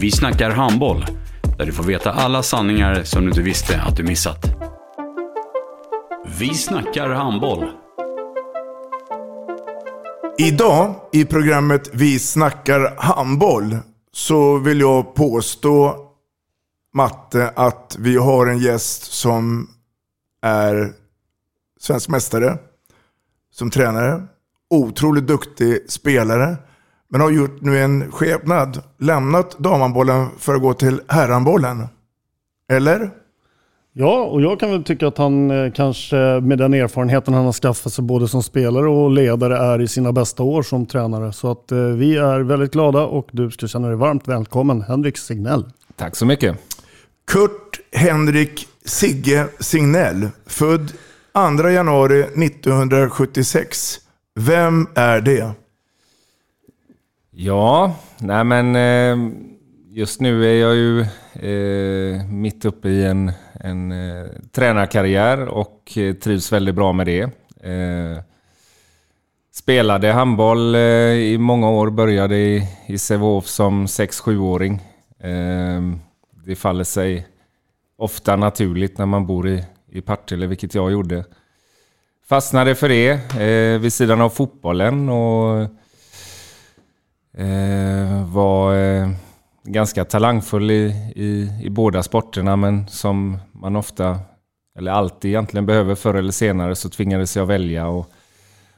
Vi snackar handboll, där du får veta alla sanningar som du inte visste att du missat. Vi snackar handboll. Idag i programmet Vi snackar handboll så vill jag påstå, Matte, att vi har en gäst som är svensk mästare, som tränare, otroligt duktig spelare, men har gjort nu en skepnad, lämnat damhandbollen för att gå till herrhandbollen. Eller? Ja, och jag kan väl tycka att han eh, kanske med den erfarenheten han har skaffat sig både som spelare och ledare är i sina bästa år som tränare. Så att eh, vi är väldigt glada och du ska känna dig varmt välkommen Henrik Signell. Tack så mycket. Kurt Henrik Sigge Signell, född 2 januari 1976. Vem är det? Ja, nej men eh, just nu är jag ju eh, mitt uppe i en, en eh, tränarkarriär och trivs väldigt bra med det. Spelade handboll i många år, började i, i Sävehof som 6-7-åring. det faller sig ofta naturligt när man bor i, i Partille, vilket jag gjorde. Fastnade för det eh, vid sidan av fotbollen och Eh, var eh, ganska talangfull i, i, i båda sporterna men som man ofta, eller alltid egentligen behöver förr eller senare så tvingades jag välja och,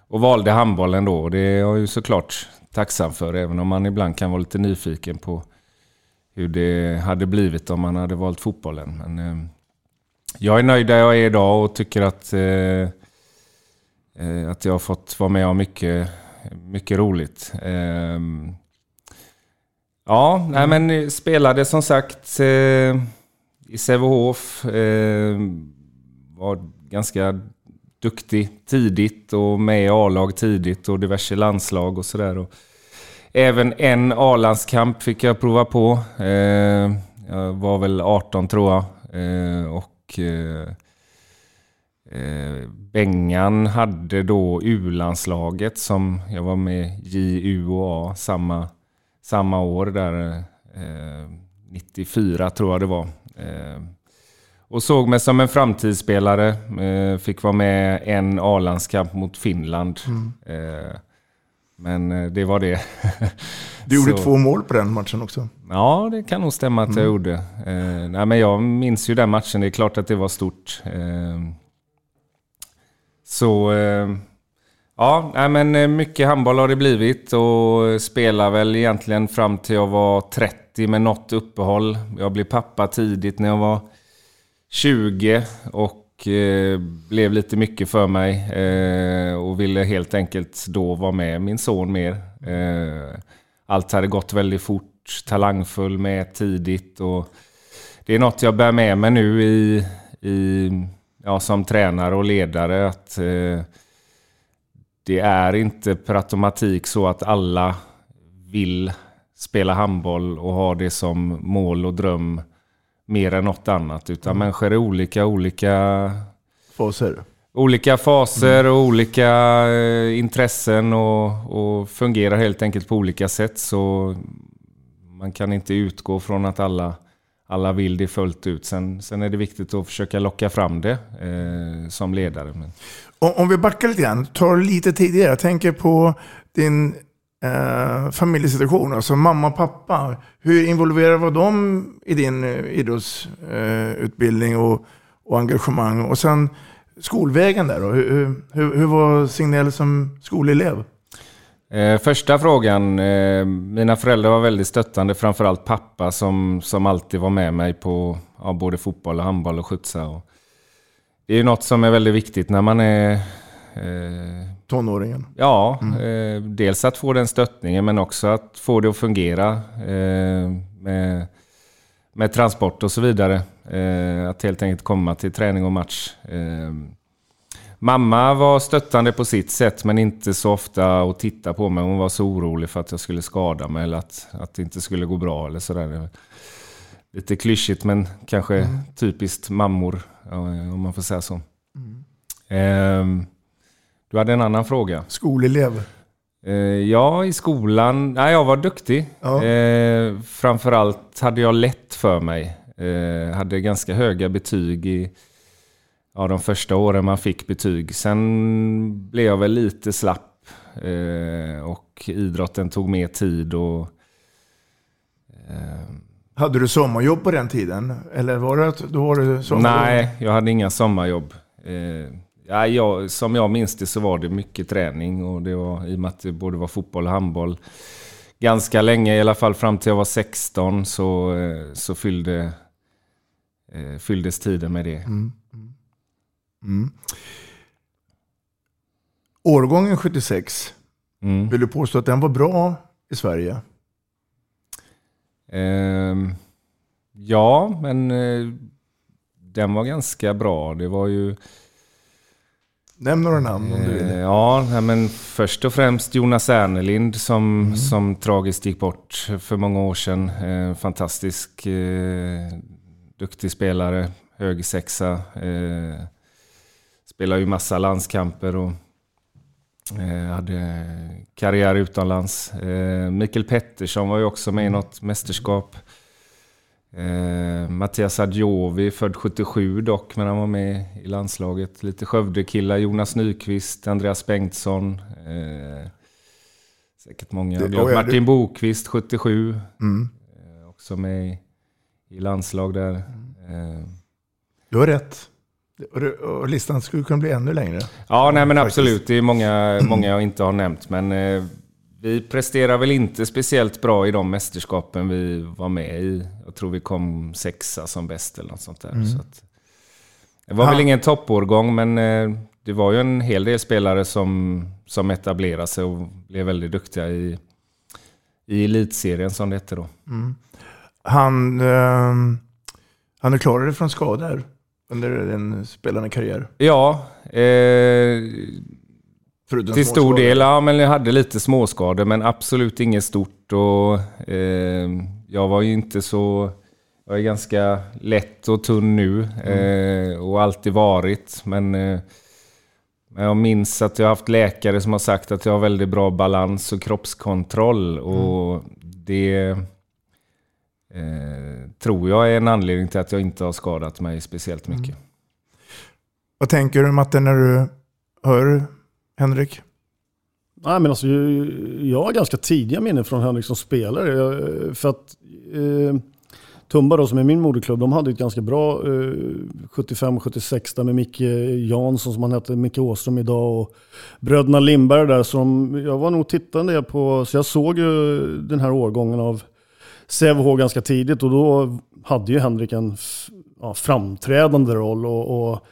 och valde handbollen då. Och det är jag ju såklart tacksam för även om man ibland kan vara lite nyfiken på hur det hade blivit om man hade valt fotbollen. Men, eh, jag är nöjd där jag är idag och tycker att, eh, eh att jag har fått vara med om mycket, mycket roligt. Eh, ja, nej, men spelade som sagt eh, i Sävehof. Eh, var ganska duktig tidigt och med i A-lag tidigt och diverse landslag och sådär. Även en A-landskamp fick jag prova på. Eh, jag var väl 18 tror jag. Eh, och eh, eh, Bengan hade då U-landslaget som jag var med JU och A samma, samma år där. 94 tror jag det var. Och såg mig som en framtidsspelare. Fick vara med en A-landskamp mot Finland. Mm. Men eh, det var det. Du gjorde två mål på den matchen också. Ja, det kan nog stämma att mm. jag gjorde. Eh, nej, men jag minns ju den matchen. Det är klart att det var stort. Så... Eh, ja, nej, men eh, mycket handboll har det blivit och spelar väl egentligen fram till jag var 30 med något uppehåll. Jag blev pappa tidigt när jag var 20 och eh, blev lite mycket för mig och ville helt enkelt då vara med min son mer. Allt hade gått väldigt fort, talangfull med tidigt och det är något jag bär med mig nu i, i ja, som tränare och ledare att eh, det är inte per automatik så att alla vill spela handboll och ha det som mål och dröm mer än något annat. Utan mm. människor är olika, olika faser. Olika faser mm. och olika eh, intressen och, och, fungerar helt enkelt på olika sätt. Så man kan inte utgå från att alla, alla vill det fullt ut. Sen, sen är det viktigt att försöka locka fram det eh, som ledare. Men... Om, om vi backar lite grann, tar lite tidigare. Jag tänker på din eh, familjesituation, alltså mamma och pappa. Hur involverade var de i din eh, idrottsutbildning och, och engagemang? Och sen skolvägen där då, hur, hur, hur var Signell som skolelev? Eh, första frågan. Eh, mina föräldrar var väldigt stöttande, framförallt pappa som, som alltid var med mig på ja, både fotboll, och handboll och skjutsa. Och det är ju något som är väldigt viktigt när man är... Eh, Tonåringen? Ja, mm. eh, dels att få den stöttningen men också att få det att fungera eh, med, med transport och så vidare. Eh, att helt enkelt komma till träning och match. Mamma var stöttande på sitt sätt, men inte så ofta att titta på mig. Hon var så orolig för att jag skulle skada mig eller att, att det inte skulle gå bra eller sådär. Lite klyschigt, men kanske mm. typiskt mammor, om man får säga så. Mm. Eh, du hade en annan fråga. Skolelev? Eh, ja, i skolan. Nej, jag var duktig. Ja. Eh, framförallt hade jag lätt för mig. Eh, hade ganska höga betyg i ja, de första åren man fick betyg. Sen blev jag väl lite slapp eh, och idrotten tog mer tid. Och, eh, hade du sommarjobb på den tiden? Eller var det, då var det sommarjobb? Nej, jag hade inga sommarjobb. Eh, ja, jag, som jag minns det så var det mycket träning och det var i och med att det både var fotboll och handboll ganska länge, i alla fall fram till jag var 16, så, eh, så fyllde, eh, fylldes tiden med det. Mm. Mm. Årgången 76, mm. vill du påstå att den var bra i Sverige? Um, ja, men uh, den var ganska bra. Det var ju... Nämn några namn om du vill. Uh, ja, men först och främst Jonas Ernelind som, mm. som tragiskt gick bort för många år sedan. Uh, fantastisk, duktig spelare, hög sexa. Spelar ju massa landskamper och eh, hade karriär utomlands. Eh, Mikael Pettersson var ju också med i något mästerskap. Eh, Mattias Adjovi, född 77 dock, men han var med i landslaget. Lite Skövdekillar, Jonas Nyqvist, Andreas Bengtsson. Säkert många. Det, ja, Martin du... Bokvist, 77. Mm. Också med i, i landslag där. Mm. Du har rätt. Och listan skulle kunna bli ännu längre. Ja, nej men absolut. Det är många, många jag inte har nämnt. Men eh, vi presterar väl inte speciellt bra i de mästerskapen vi var med i. Jag tror vi kom sexa som bäst eller något sånt där. Mm. Så att, det var ja. väl ingen toppårgång, men eh, det var ju en hel del spelare som, som etablerade sig och blev väldigt duktiga i, i elitserien som det hette då. Mm. Han, eh, han är klarare från skador under din spelande karriär? Ja, eh, till stor del. Ja, men jag hade lite småskador, men absolut inget stort. Och, eh, jag var ju inte så... Jag är ganska lätt och tunn nu mm. eh, och alltid varit. Men, eh, jag minns att jag har haft läkare som har sagt att jag har väldigt bra balans och kroppskontroll. Och mm. det eh, tror jag är en anledning till att jag inte har skadat mig speciellt mycket. Mm. Vad tänker du Matte när du hör Henrik? Nej, men alltså, jag har ganska tidiga minnen från Henrik som spelare. För att eh, Tumba då, som är min moderklubb, de hade ett ganska bra eh, 75-76 där med Micke Jansson som han hette, Micke Åström idag och bröderna Lindberg där. Som jag var nog tittande på, så jag såg ju den här årgången av Sävehof ganska tidigt och då hade ju Henrik en ja, framträdande roll och, och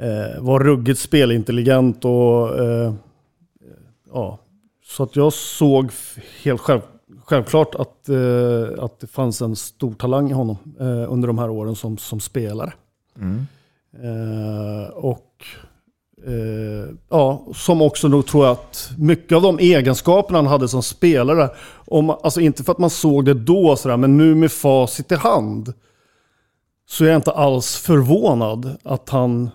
eh, var ruggigt spelintelligent och eh, ja, så att jag såg helt själv, självklart att, eh, att det fanns en stor talang i honom eh, under de här åren som, som spelare. Mm. Eh, och Eh, ja, som också nog tror jag att mycket av de egenskaperna han hade som spelare, om, alltså inte för att man såg det då, sådär, men nu med facit i hand, så är jag inte alls förvånad att han,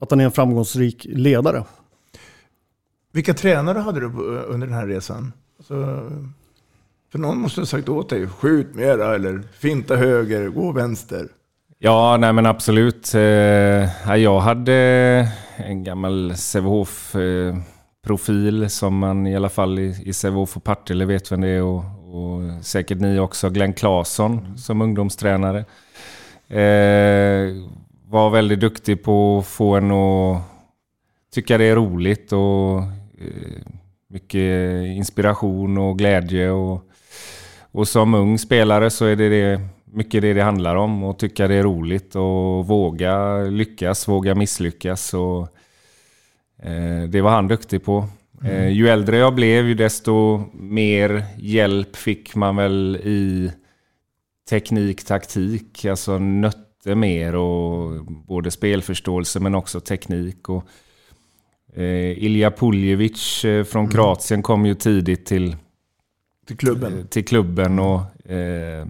att han är en framgångsrik ledare. Vilka tränare hade du eh, under den här resan? Alltså, för någon måste ha sagt åt dig, skjut mera eller finta höger, gå vänster. Ja, nej men absolut. Eh, jag hade en gammal Sävehof profil som man i alla fall i, i Sävehof och Partille vet vem det är och, och säkert ni också, Glenn Claesson som ungdomstränare. Eh, var väldigt duktig på att få en att tycka det är roligt och eh, mycket inspiration och glädje. Och, och som ung spelare så är det, det mycket det det handlar om. Att tycka det är roligt och våga lyckas, våga misslyckas. Och, eh, det var han duktig på. Mm. Eh, ju äldre jag blev, ju desto mer hjälp fick man väl i teknik, taktik. Alltså nötte mer och både spelförståelse men också teknik. Och, eh, Ilja Puljevic eh, från mm. Kroatien kom ju tidigt till, till klubben. Eh, till klubben och eh,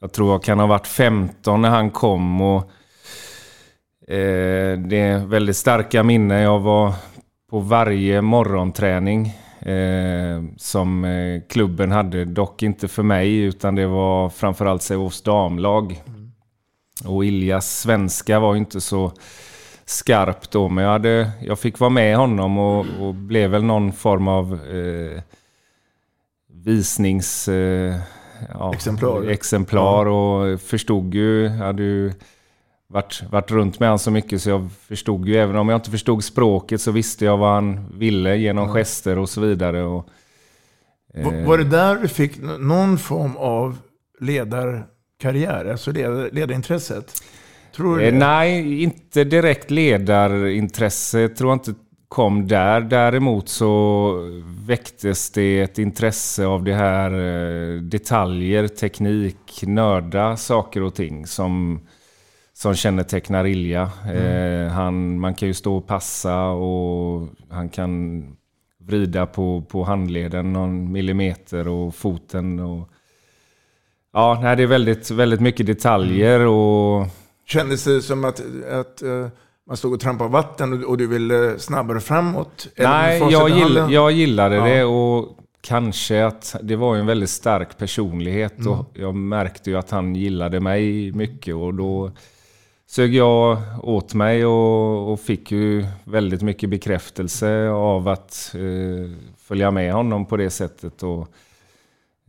jag tror jag kan ha varit 15 när han kom. och eh, Det är väldigt starka minnen. Jag var på varje morgonträning eh, som eh, klubben hade. Dock inte för mig, utan det var framförallt Sävehofs damlag. Mm. Och Iljas svenska var inte så skarp då, men jag, hade, jag fick vara med honom och, och blev väl någon form av eh, visnings... Eh, ja, exemplar. exemplar och förstod ju, hade ju varit, varit runt med honom så mycket så jag förstod ju, även om jag inte förstod språket så visste jag vad han ville genom mm. gester och så vidare. Och, eh... Var det där du fick någon form av ledarkarriär, alltså led, ledarintresset? Tror du eh, Nej, inte direkt ledarintresse tror jag inte kom där. Däremot så väcktes det ett intresse av det här eh, detaljer, teknik, nörda saker och ting som, som kännetecknar Ilja. Mm. Eh, han, man kan ju stå och passa och han kan vrida på, på handleden någon millimeter och foten. Och, ja, nej, det är väldigt, väldigt mycket detaljer. Mm. och Kändes det som att, att uh man stod och trampade vatten och du ville snabbare framåt? Nej, jag, gill, jag gillade ja. det och kanske att det var en väldigt stark personlighet mm. och jag märkte ju att han gillade mig mycket och då sög jag åt mig och, och fick ju väldigt mycket bekräftelse av att eh, följa med honom på det sättet. Och,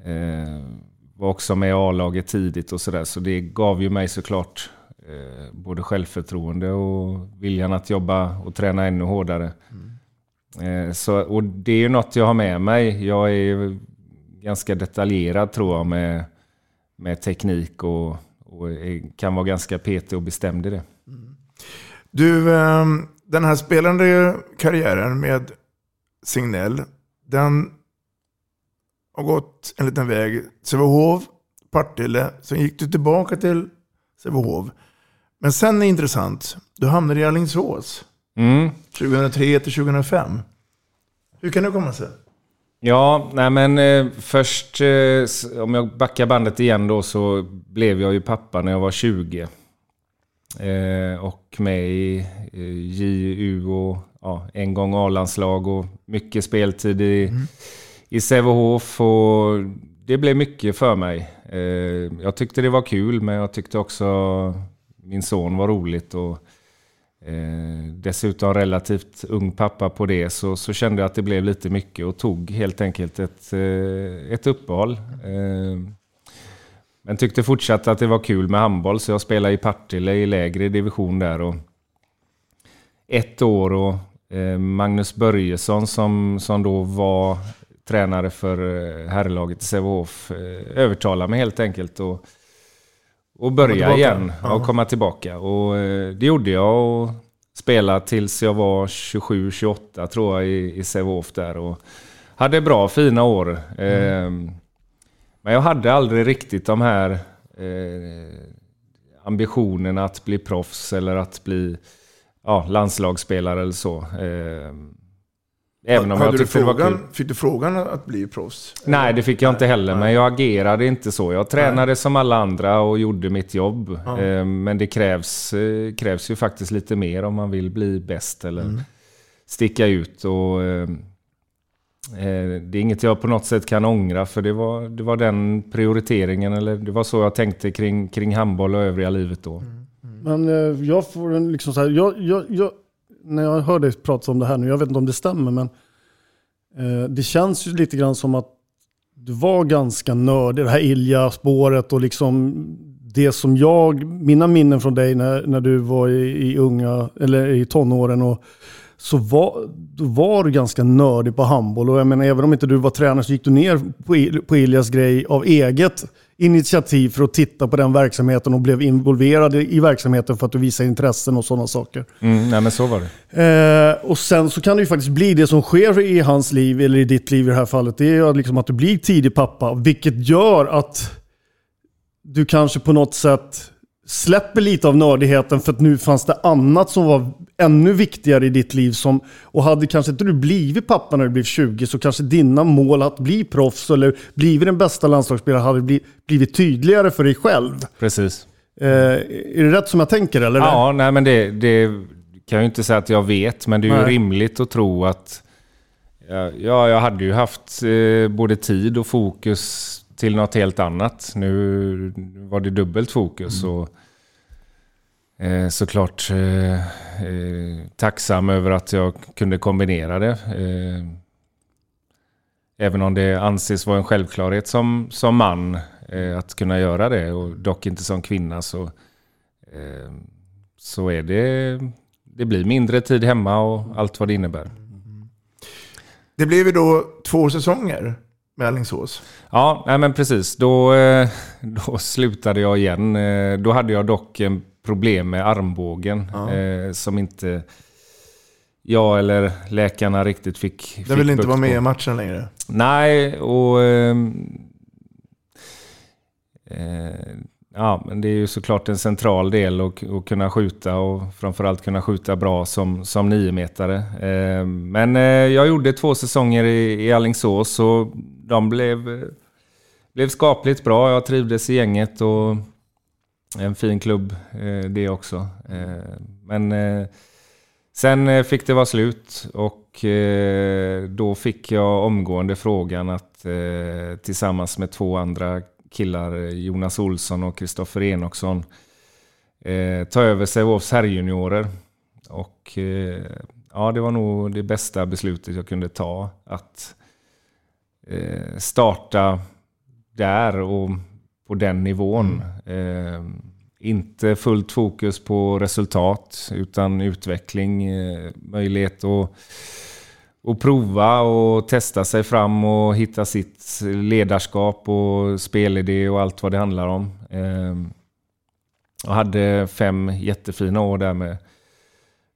eh, var också med i A-laget tidigt och sådär. Så det gav ju mig såklart eh, både självförtroende och viljan att jobba och träna ännu hårdare. Mm. Eh, så, och det är ju något jag har med mig. Jag är ganska detaljerad tror jag med, med teknik och, och kan vara ganska petig och bestämd i det. Mm. Du, ehm, den här spelande karriären med Signell, den har gått en liten väg. Sävehof, Partille, sen gick du tillbaka till Sävehof. Men sen är det intressant. Du hamnade i Alingsås. Mm. 2003 till 2005. Hur kan det komma sig? Ja, nej men eh, först eh, om jag backar bandet igen då så blev jag ju pappa när jag var 20. Eh, och med i eh, JU och ja, en gång A-landslag och mycket speltid i, mm. i Sävehof. Och det blev mycket för mig. Eh, jag tyckte det var kul men jag tyckte också min son var roligt. Och, eh, dessutom relativt ung pappa på det så, så kände jag att det blev lite mycket och tog helt enkelt ett, eh, ett uppehåll. Eh, men tyckte fortsatt att det var kul med handboll så jag spelade i Partille i lägre division där. Och ett år och eh, Magnus Börjesson som, som då var tränare för eh, herrlaget i Sävehof eh, övertalade mig helt enkelt. Och, och börja igen och komma tillbaka. Och eh, det gjorde jag och spelade tills jag var 27-28 tror jag i, i Sävehof där. Och hade bra fina år. Mm. Eh, men jag hade aldrig riktigt de här eh, ambitionerna att bli proffs eller att bli ja, landslagsspelare eller så. Eh, Även om Hade jag du frågan, Fick du frågan att bli proffs? Nej, det fick jag inte heller. Men jag agerade inte så. Jag tränade Nej. som alla andra och gjorde mitt jobb. Ja. Eh, men det krävs, eh, krävs ju faktiskt lite mer om man vill bli bäst eller mm. sticka ut. Och, eh, det är inget jag på något sätt kan ångra för det var, det var den prioriteringen. Eller det var så jag tänkte kring, kring handboll och övriga livet då. Mm. Mm. Men jag får en liksom så här, jag, jag, jag när jag hör dig prata om det här nu, jag vet inte om det stämmer, men Eh, det känns ju lite grann som att du var ganska nördig, det här Ilja-spåret och liksom det som jag, mina minnen från dig när, när du var i, i unga, eller i tonåren och så var, du var du ganska nördig på handboll. Och jag menar, även om inte du var tränare så gick du ner på, på Iljas grej av eget initiativ för att titta på den verksamheten och blev involverad i, verksamheten för att du visade intressen och sådana saker. Mm, nej men så var det. Eh, och sen så kan det ju faktiskt bli det som sker i hans liv, eller i ditt liv i det här fallet, det är liksom att du blir tidig pappa. Vilket gör att du kanske på något sätt släpper lite av nördigheten för att nu fanns det annat som var ännu viktigare i ditt liv. Som, och hade kanske inte du blivit pappa när du blev 20 så kanske dina mål att bli proffs eller blivit den bästa landslagsspelaren hade bli, blivit tydligare för dig själv. Precis. Eh, är det rätt som jag tänker eller? Ja, nej men det, det kan jag ju inte säga att jag vet, men det är ju Nej. rimligt att tro att... Ja, jag hade ju haft eh, både tid och fokus till något helt annat. Nu var det dubbelt fokus. Och, eh, såklart eh, eh, tacksam över att jag kunde kombinera det. Eh, även om det anses vara en självklarhet som, som man eh, att kunna göra det, och dock inte som kvinna. så eh, så är det, det blir mindre tid hemma och allt vad det innebär. Det blev ju då två säsonger med Alingsås. Ja, nej men precis. Då, eh, då slutade jag igen. Eh, Då hade jag dock en problem med armbågen Ja. eh, som inte jag eller läkarna riktigt fick Den fick vill inte vara med på. i matchen längre. Nej, och... ehm, eh, ja, men det är ju såklart en central del att att kunna skjuta och framförallt kunna skjuta bra som, som niometare. Eh, men eh, jag gjorde två säsonger i, i Alingsås och de blev, blev skapligt bra. Jag trivdes i gänget och en fin klubb eh, det också. Eh, men eh, Sen eh, fick det vara slut och då fick jag omgående frågan att tillsammans med två andra killar, eh, Jonas Olsson och Kristoffer Enoksson, eh, ta över Sävehofs herrjuniorer. Och eh, ja, det var nog det bästa beslutet jag kunde ta. Att eh, starta där och på den nivån. Eh, inte fullt fokus på resultat utan utveckling, eh, möjlighet att, att prova och testa sig fram och hitta sitt ledarskap och spelidé och allt vad det handlar om. Eh, Jag hade fem jättefina år där med,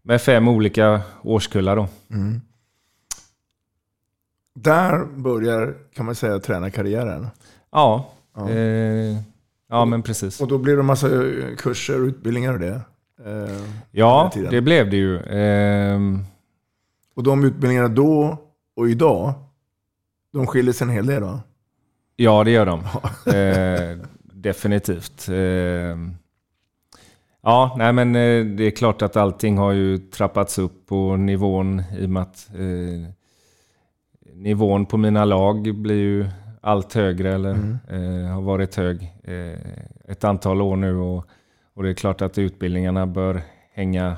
med fem olika årskullar. Då. Mm. Där börjar, kan man säga, tränarkarriären. Ja, Ja. eh, ja men precis. Och då blir det en massa eh, kurser och utbildningar och det. eh, Ja, det blev det ju. Ehm, Och de utbildningarna då och idag, de skiljer sig en hel del va? Ja, det gör de. Eh, definitivt. Eh, ja, nej men eh, det är klart att allting har ju trappats upp på nivån i och med att eh, nivån på mina lag blir ju allt högre eller Mm. eh, har varit hög eh, ett antal år nu och, och det är klart att utbildningarna bör hänga,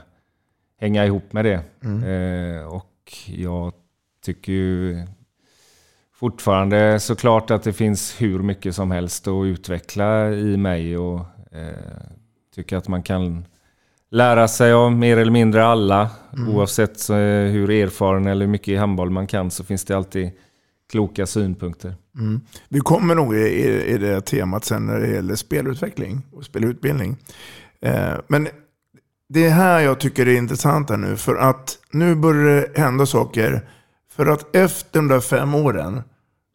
hänga ihop med det. Mm. Och jag tycker ju fortfarande såklart att det finns hur mycket som helst att utveckla i mig och eh, tycker att man kan lära sig av mer eller mindre alla. Mm. Oavsett eh, hur erfaren eller hur mycket i handboll man kan så finns det alltid kloka synpunkter. Mm. Vi kommer nog i, i, i det temat sen när det gäller spelutveckling och spelutbildning. Eh, men det är här jag tycker det är intressant här nu. För att nu börjar det hända saker. För att efter de där fem åren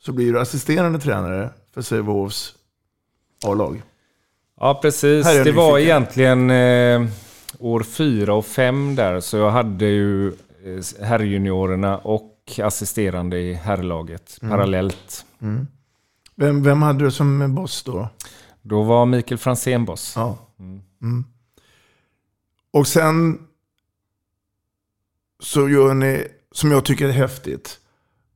så blir du assisterande tränare för Sävehofs A-lag. Ja, precis. Det var nyfiken. egentligen eh, år fyra och fem där, så jag hade ju eh, herrjuniorerna och assisterande i herrlaget Mm. parallellt. Mm. Vem, vem hade du som boss då? Då var Mikael Franzén boss. Ja. Mm. Och sen så gör ni, som jag tycker är häftigt,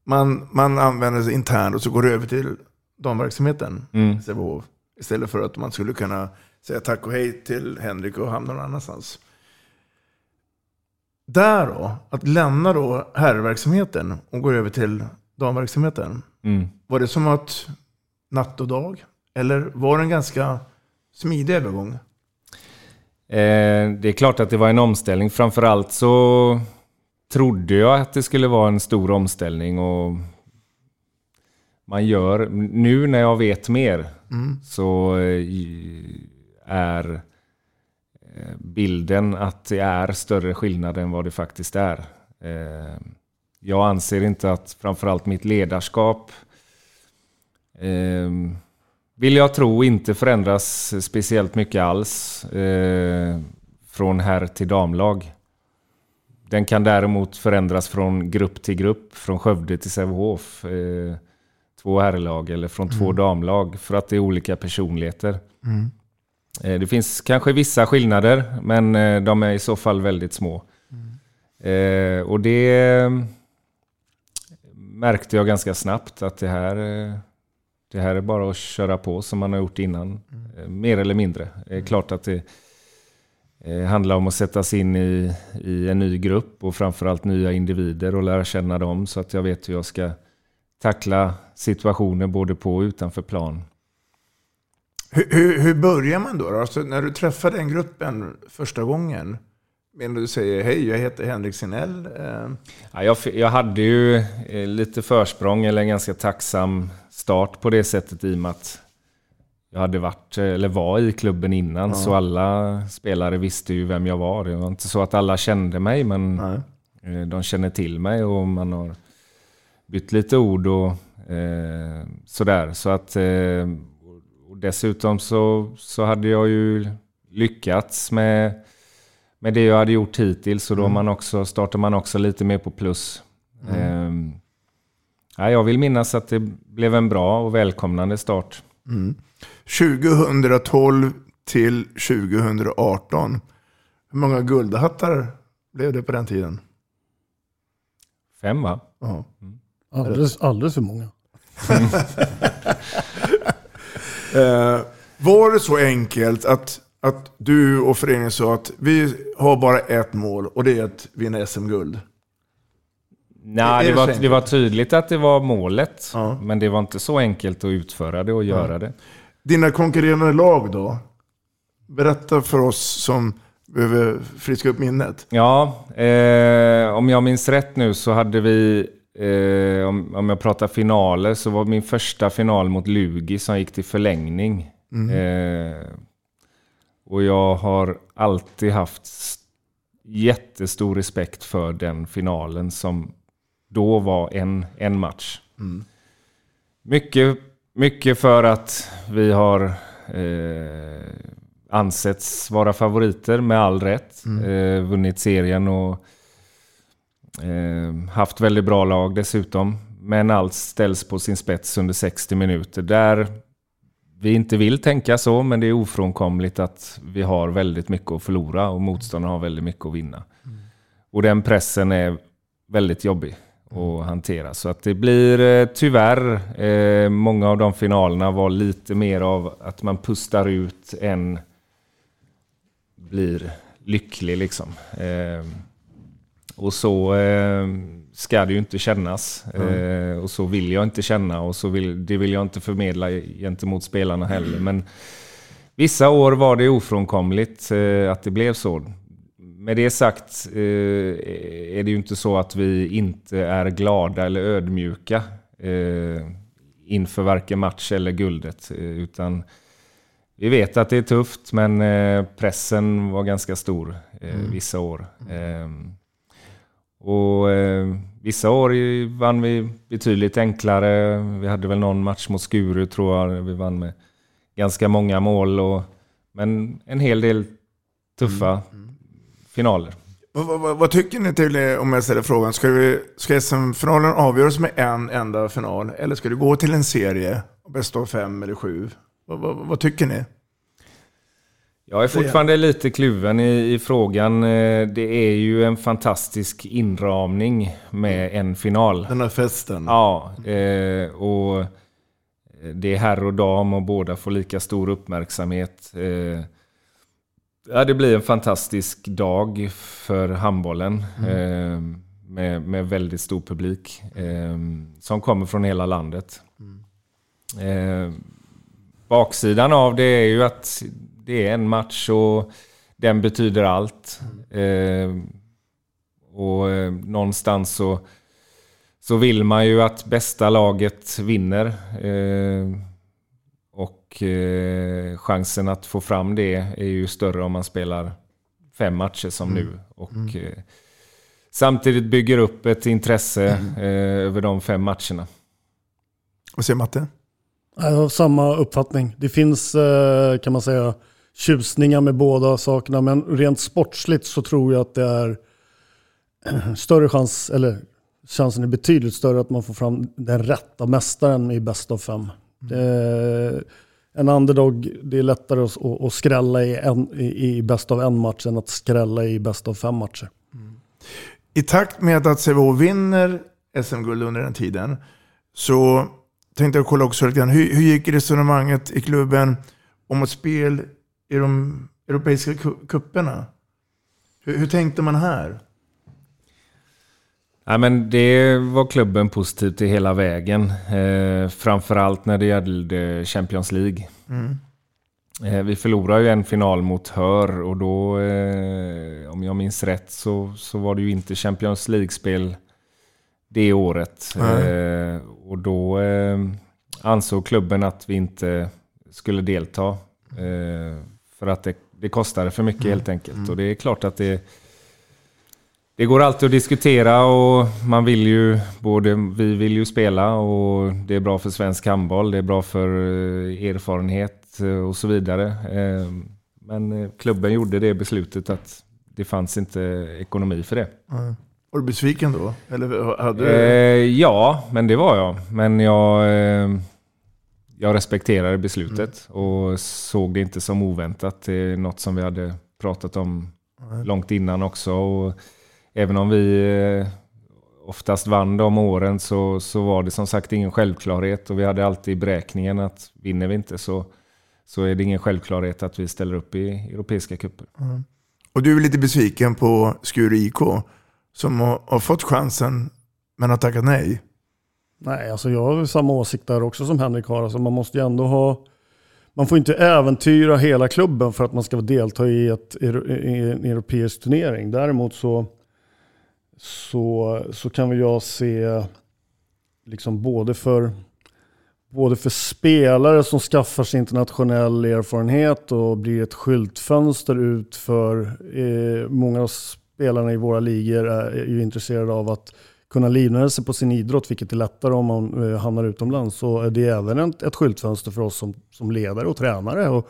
man, man använder sig internt och så går det över till damverksamheten. Mm. Sävehof. Istället för att man skulle kunna säga tack och hej till Henrik och hamna någon annanstans. Där då, att lämna då herrverksamheten och gå över till damverksamheten. Mm. Var det som att natt och dag? Eller var det en ganska smidig övergång? Eh, det är klart att det var en omställning. Framförallt så trodde jag att det skulle vara en stor omställning. Och man gör, nu när jag vet mer Mm. så eh, är eh, bilden att det är större skillnad än vad det faktiskt är. Jag anser inte att framförallt mitt ledarskap eh, vill jag tro inte förändras speciellt mycket alls eh, från herr till damlag. Den kan däremot förändras från grupp till grupp, från Skövde till Sävehof. Eh, två herrlag eller från två Mm. damlag för att det är olika personligheter. Mm. Eh, Det finns kanske vissa skillnader, men eh, de är i så fall väldigt små. Eh, och det eh, märkte jag ganska snabbt att det här, eh, det här är bara att köra på som man har gjort innan. Eh, mer eller mindre. Det är klart att det eh, handlar om att sätta sig in i, i en ny grupp och framförallt nya individer och lära känna dem så att jag vet hur jag ska tackla situationer både på och utanför plan. Hur, hur, hur börjar man då? Alltså, när du träffar den gruppen första gången, men du säger hej, jag heter Henrik Sinell. Eh, Ja, jag, jag hade ju lite försprång, eller en ganska tacksam start på det sättet i och med att jag hade varit, eh, eller var i klubben innan, Ja. så alla spelare visste ju vem jag var. Det var inte så att alla kände mig, men eh, de känner till mig och man har bytt lite ord och eh, sådär. Så att, eh, och dessutom så, så hade jag ju lyckats med med det jag hade gjort hittills. Så då Mm. man också, startar man också lite mer på plus. Mm. Ehm, ja, jag vill minnas att det blev en bra och välkomnande start. Mm. 2012 till 2018. Hur många guldhattar blev det på den tiden? Fem va? Ja. Alldeles, alldeles för många. Eh, var det så enkelt att, att du och föreningen sa att vi har bara ett mål och det är att vinna SM-guld? Nej, det det var, det var tydligt att det var målet. Men det var inte så enkelt att utföra det och göra Ja. det. Dina konkurrerande lag då? Berätta för oss som behöver friska upp minnet. Ja, eh, om jag minns rätt nu så hade vi, eh, om, om jag pratar finaler, så var min första final mot Lugi som gick till förlängning. Mm. Eh, och jag har alltid haft jättestor respekt för den finalen som då var en, en match. Mm. Mycket, mycket för att vi har eh, ansetts vara favoriter med all rätt. Mm. Eh, vunnit serien och eh, haft väldigt bra lag dessutom. Men allt ställs på sin spets under 60 minuter. Där vi inte vill tänka så, men det är ofrånkomligt att vi har väldigt mycket att förlora och motståndarna har väldigt mycket att vinna. Och den pressen är väldigt jobbig att hantera. Så att det blir eh, tyvärr, eh, många av de finalerna var lite mer av att man pustar ut än blir lycklig liksom. Eh, och så eh, ska det ju inte kännas. Mm. Eh, och så vill jag inte känna och så vill, det vill jag inte förmedla gentemot spelarna heller. Men vissa år var det ofrånkomligt eh, att det blev så. Med det sagt eh, är det ju inte så att vi inte är glada eller ödmjuka eh, inför varken match eller guldet. Eh, utan vi vet att det är tufft, men eh, pressen var ganska stor eh, Mm. vissa år. Ehm, och eh, vissa år vann vi betydligt enklare. Vi hade väl någon match mot Skuru tror jag. Vi vann med ganska många mål. Och, men en hel del tuffa finaler. Vad, vad- vad, tycker ni till, eh, om jag ställer frågan, ska, vi, ska SM-finalen avgöras med en enda final? Eller ska det gå till en serie, bäst av fem eller sju? Vad, vad, vad tycker ni? Jag är fortfarande lite kluven i, i frågan. Eh, Det är ju en fantastisk inramning med en final. Den här festen. Ja, eh, och det är herr och dam och båda får lika stor uppmärksamhet. Ja, det blir en fantastisk dag för handbollen. Eh, med, med väldigt stor publik eh, som kommer från hela landet. Eh, baksidan av det är ju att det är en match och den betyder allt. Eh, och eh, någonstans så, så vill man ju att bästa laget vinner. Och eh, chansen att få fram det är ju större om man spelar fem matcher som Mm. nu. Och Mm. eh, samtidigt bygger upp ett intresse Mm. eh, över de fem matcherna. Vad säger Matte? Jag har samma uppfattning. Det finns, eh, kan man säga, tjusningar med båda sakerna. Men rent sportsligt så tror jag att det är större chans, eller chansen är betydligt större att man får fram den rätta mästaren i bäst av fem. Mm. Eh, en underdog, det är lättare att, att, skrälla i, en, i, i bäst av en match än att skrälla i bäst av fem matcher. Mm. I takt med att Sävehof vinner SM-guld under den tiden så tänkte jag kolla också lite grann. Hur, hur gick resonemanget i klubben om ett spel i de europeiska kupperna? Hur, hur tänkte man här? Ja, men det var klubben positiv till hela vägen. Eh, framförallt när det gällde Champions League. Mm. Eh, vi förlorade ju en final mot Hör och då, eh, om jag minns rätt, så, så var det ju inte Champions League-spel det året. Nej. Eh, och då eh, ansåg klubben att vi inte skulle delta. Eh, för att det, det kostade för mycket Mm. helt enkelt. Mm. Och det är klart att det det går alltid att diskutera och man vill ju, både vi vill ju spela och det är bra för svensk handboll, det är bra för eh, erfarenhet eh, och så vidare. Eh, Men eh, klubben gjorde det beslutet att det fanns inte ekonomi för det. Ja. Var du besviken då? Eller hade du... Ja, men det var jag. Men jag, jag respekterade beslutet och såg det inte som oväntat. Det är något som vi hade pratat om Nej. långt innan också. Och även om vi eh, oftast vann de åren så, så var det som sagt ingen självklarhet. Och vi hade alltid i beräkningen att vinner vi inte så, så är det ingen självklarhet att vi ställer upp i europeiska cuper. Mm. Och du är lite besviken på Skuru IK som har, har fått chansen men har tackat nej. Nej, alltså jag har samma åsikt där också som Henrik har. Alltså man måste ju ändå ha... Man får inte äventyra hela klubben för att man ska delta i, ett, i en europeisk turnering. Däremot så, så, så kan väl jag se liksom både för, både för spelare som skaffar sig internationell erfarenhet och blir ett skyltfönster ut för eh, många av spelarna i våra ligor är, är ju intresserade av att kunna livnära sig på sin idrott, vilket är lättare om man eh, hamnar utomlands. Så är det även ett, ett skyltfönster för oss som, som ledare och tränare och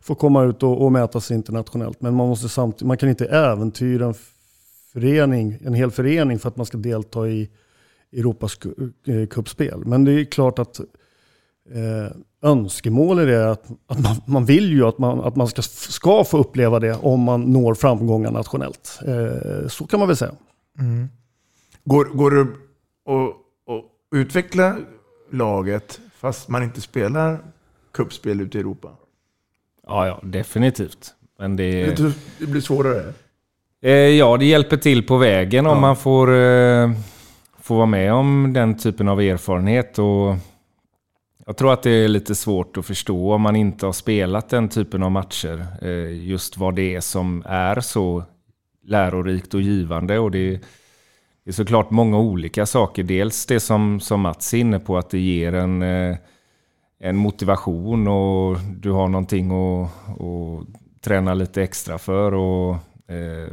få komma ut och, och mäta sig internationellt. Men man, måste samtidigt, man kan inte äventyra en förening, en hel förening för att man ska delta i Europas eh, cupspel. Men det är klart att eh, önskemålet är att, att man, man vill ju att man, att man ska, ska få uppleva det om man når framgångar nationellt. Eh, så kan man väl säga. Mm. Går, går det att, utveckla laget fast man inte spelar kuppspel ute i Europa? Ja, ja definitivt. Men Det, det blir svårare. Eh, ja, det hjälper till på vägen om Ja. man får, eh, får vara med om den typen av erfarenhet. Och jag tror att det är lite svårt att förstå om man inte har spelat den typen av matcher. Eh, just vad det är som är så lärorikt och givande. Och det, det är såklart många olika saker. Dels det som, som Mats är inne på, att det ger en, en motivation och du har någonting att, att träna lite extra för. Och, eh,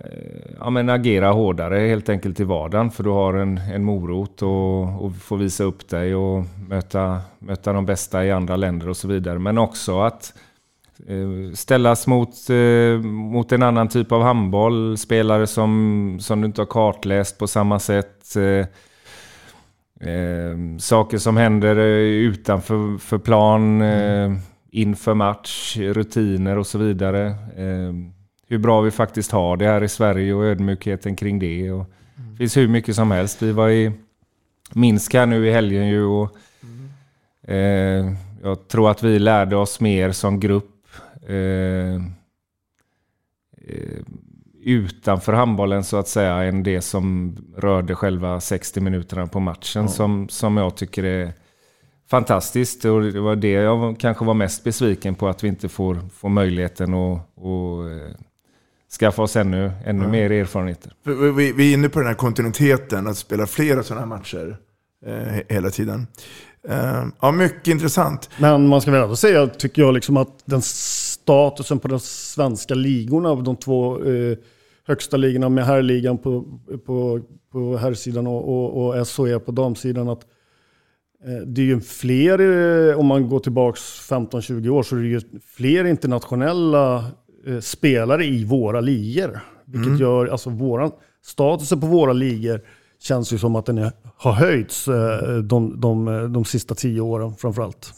Eh, ja, men agera hårdare helt enkelt i vardagen. För du har en, en morot och, och får visa upp dig och möta, möta de bästa i andra länder och så vidare. Men också att eh, ställas mot, eh, mot en annan typ av handboll. Spelare som, som du inte har kartläst på samma sätt. Eh, eh saker som händer eh, utanför för plan, eh, inför match, rutiner och så vidare. Hur bra vi faktiskt har det här i Sverige och ödmjukheten kring det. Och Det finns hur mycket som helst. Vi var i Minsk här nu i helgen ju och eh, jag tror att vi lärde oss mer som grupp. Eh, eh, utanför handbollen så att säga än det som rörde själva 60 minuterna på matchen Ja. som, som jag tycker är fantastiskt. Och det var det jag kanske var mest besviken på att vi inte får, får möjligheten att, att eh, skaffa oss ännu, ännu Ja. mer erfarenheter. Vi, vi, är inne på den här kontinuiteten, att spela flera sådana här matcher eh, hela tiden. Eh, ja, mycket intressant. Men man ska väl ändå säga, tycker jag, liksom att den statusen på de svenska ligorna, de två eh, högsta ligorna med herrligan på, på, på herrsidan och, och, och SHE på damsidan, att eh, det är ju fler, eh, om man går tillbaka 15-20 år, så är det ju fler internationella spelare i våra ligor. Vilket Mm. gör, alltså våran, statusen på våra ligor känns ju som att den är, har höjts eh, de, de, de sista tio åren framförallt.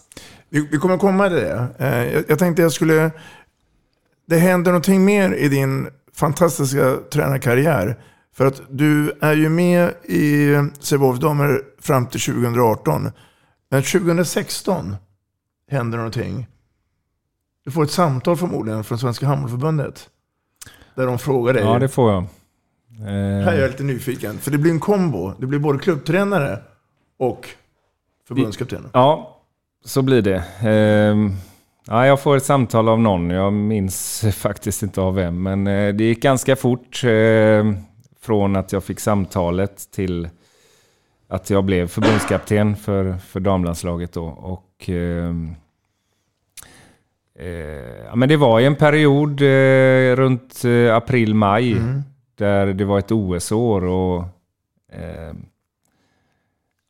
Vi, vi kommer komma till det. Eh, jag, jag tänkte jag skulle... Det händer någonting mer i din fantastiska tränarkarriär. För att du är ju med i Sävehof damer fram till 2018. Men 2016 händer någonting. Du får ett samtal förmodligen från Svenska Handbollförbundet. Där de frågar dig. Ja, det får jag. Här är jag lite nyfiken. För det blir en kombo. Det blir både klubbtränare och förbundskapten. Ja, så blir det. Ehm, ja, jag får ett samtal av någon, jag minns faktiskt inte av vem, men eh, det gick ganska fort eh, från att jag fick samtalet till att jag blev förbundskapten för, för damlandslaget då. Och, ehm, eh, men det var i en period eh, runt eh, april-maj Mm. där det var ett OS-år och ehm,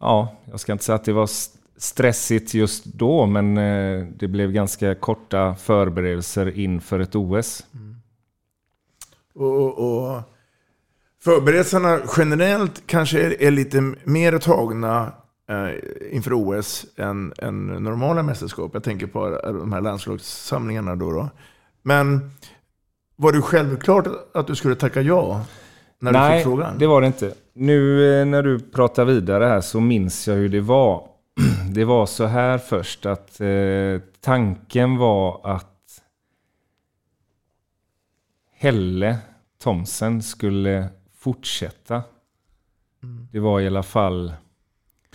ja, jag ska inte säga att det var st- stressigt just då, men eh, det blev ganska korta förberedelser inför ett OS. Och, och, och förberedelserna generellt kanske är, är lite mer tagna eh, inför OS än, än normala mästerskap. Jag tänker på de här landslagssamlingarna då. då. Men var det självklart att du skulle tacka ja när du Nej, fick frågan? det var det inte. Nu eh, när du pratar vidare här så minns jag hur det var. Det var så här först att eh, tanken var att Helle Thomsen skulle fortsätta. Det var i alla fall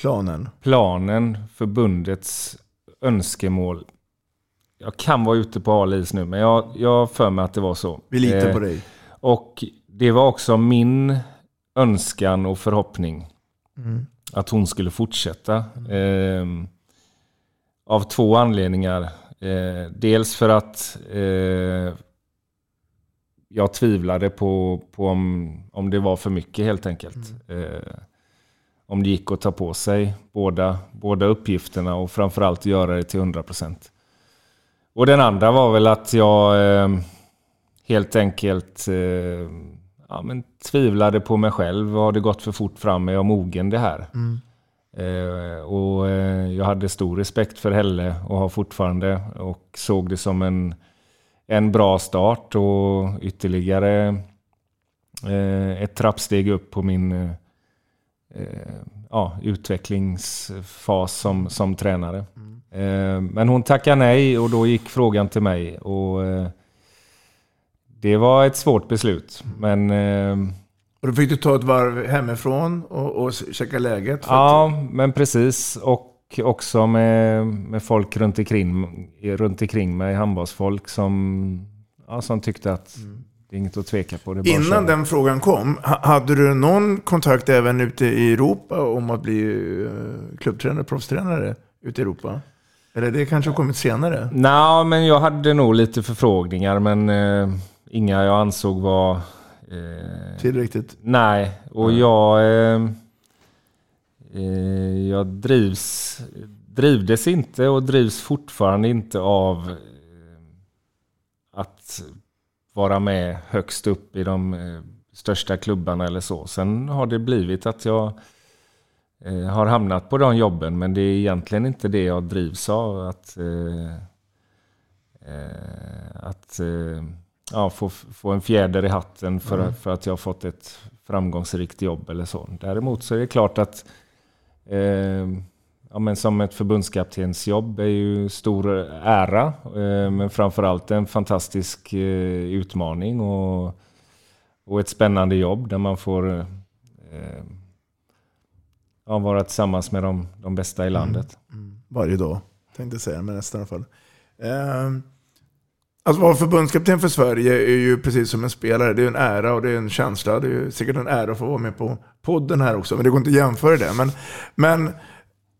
Planen. planen, förbundets önskemål. Jag kan vara ute på hal is nu, men jag, jag för mig att det var så. Vi litar Eh, på dig. Och det var också min önskan och förhoppning Mm. att hon skulle fortsätta. Ehm, av två anledningar. Eh, dels för att eh, jag tvivlade på, på om, om det var för mycket helt enkelt. Eh, om det gick att ta på sig båda, båda uppgifterna och framförallt göra det till 100%. Och den andra var väl att jag eh, helt enkelt eh, ja, men tvivlade på mig själv. Har det gått för fort fram? Är jag mogen det här? Mm. Eh, och eh, jag hade stor respekt för Helle och har fortfarande och såg det som en, en bra start och ytterligare eh, ett trappsteg upp på min eh, ja, utvecklingsfas som, som tränare. Eh, men hon tackade nej och då gick frågan till mig. Och, eh, det var ett svårt beslut. Men eh, Och då fick du ta ett varv hemifrån och, och checka läget? Ja, men precis. Och också med, med folk runt omkring, runt omkring mig, handbollsfolk som, ja, som tyckte att det är inget att tveka på. Innan den frågan kom, ha- hade du någon kontakt även ute i Europa om att bli eh, klubbtränare, proffstränare ute i Europa? Eller det kanske har kommit senare? Nej, men jag hade nog lite förfrågningar, men eh, inga jag ansåg var... Eh, Tillräckligt? Nej, och jag... Eh, eh, jag drivs, drivdes inte och drivs fortfarande inte av eh, att vara med högst upp i de eh, största klubbarna eller så. Sen har det blivit att jag eh, har hamnat på de jobben, men det är egentligen inte det jag drivs av. Att, eh, att ja, få, få en fjäder i hatten för, Mm. för att jag har fått ett framgångsrikt jobb eller så. Däremot så är det klart att eh, ja, men som ett förbundskaptensjobb är ju stor ära, eh, men framförallt en fantastisk eh, utmaning. Och, och ett spännande jobb där man får eh, ja, vara tillsammans med de, de bästa i landet. Mm. Mm. Varje dag, tänkte jag säga, men nästan i alla fall. Eh, Alltså vara förbundskapten för Sverige är ju precis som en spelare. Det är en ära och det är en känsla. Det är säkert en ära att få vara med på podden här också. Men det går inte att jämföra det. Men, men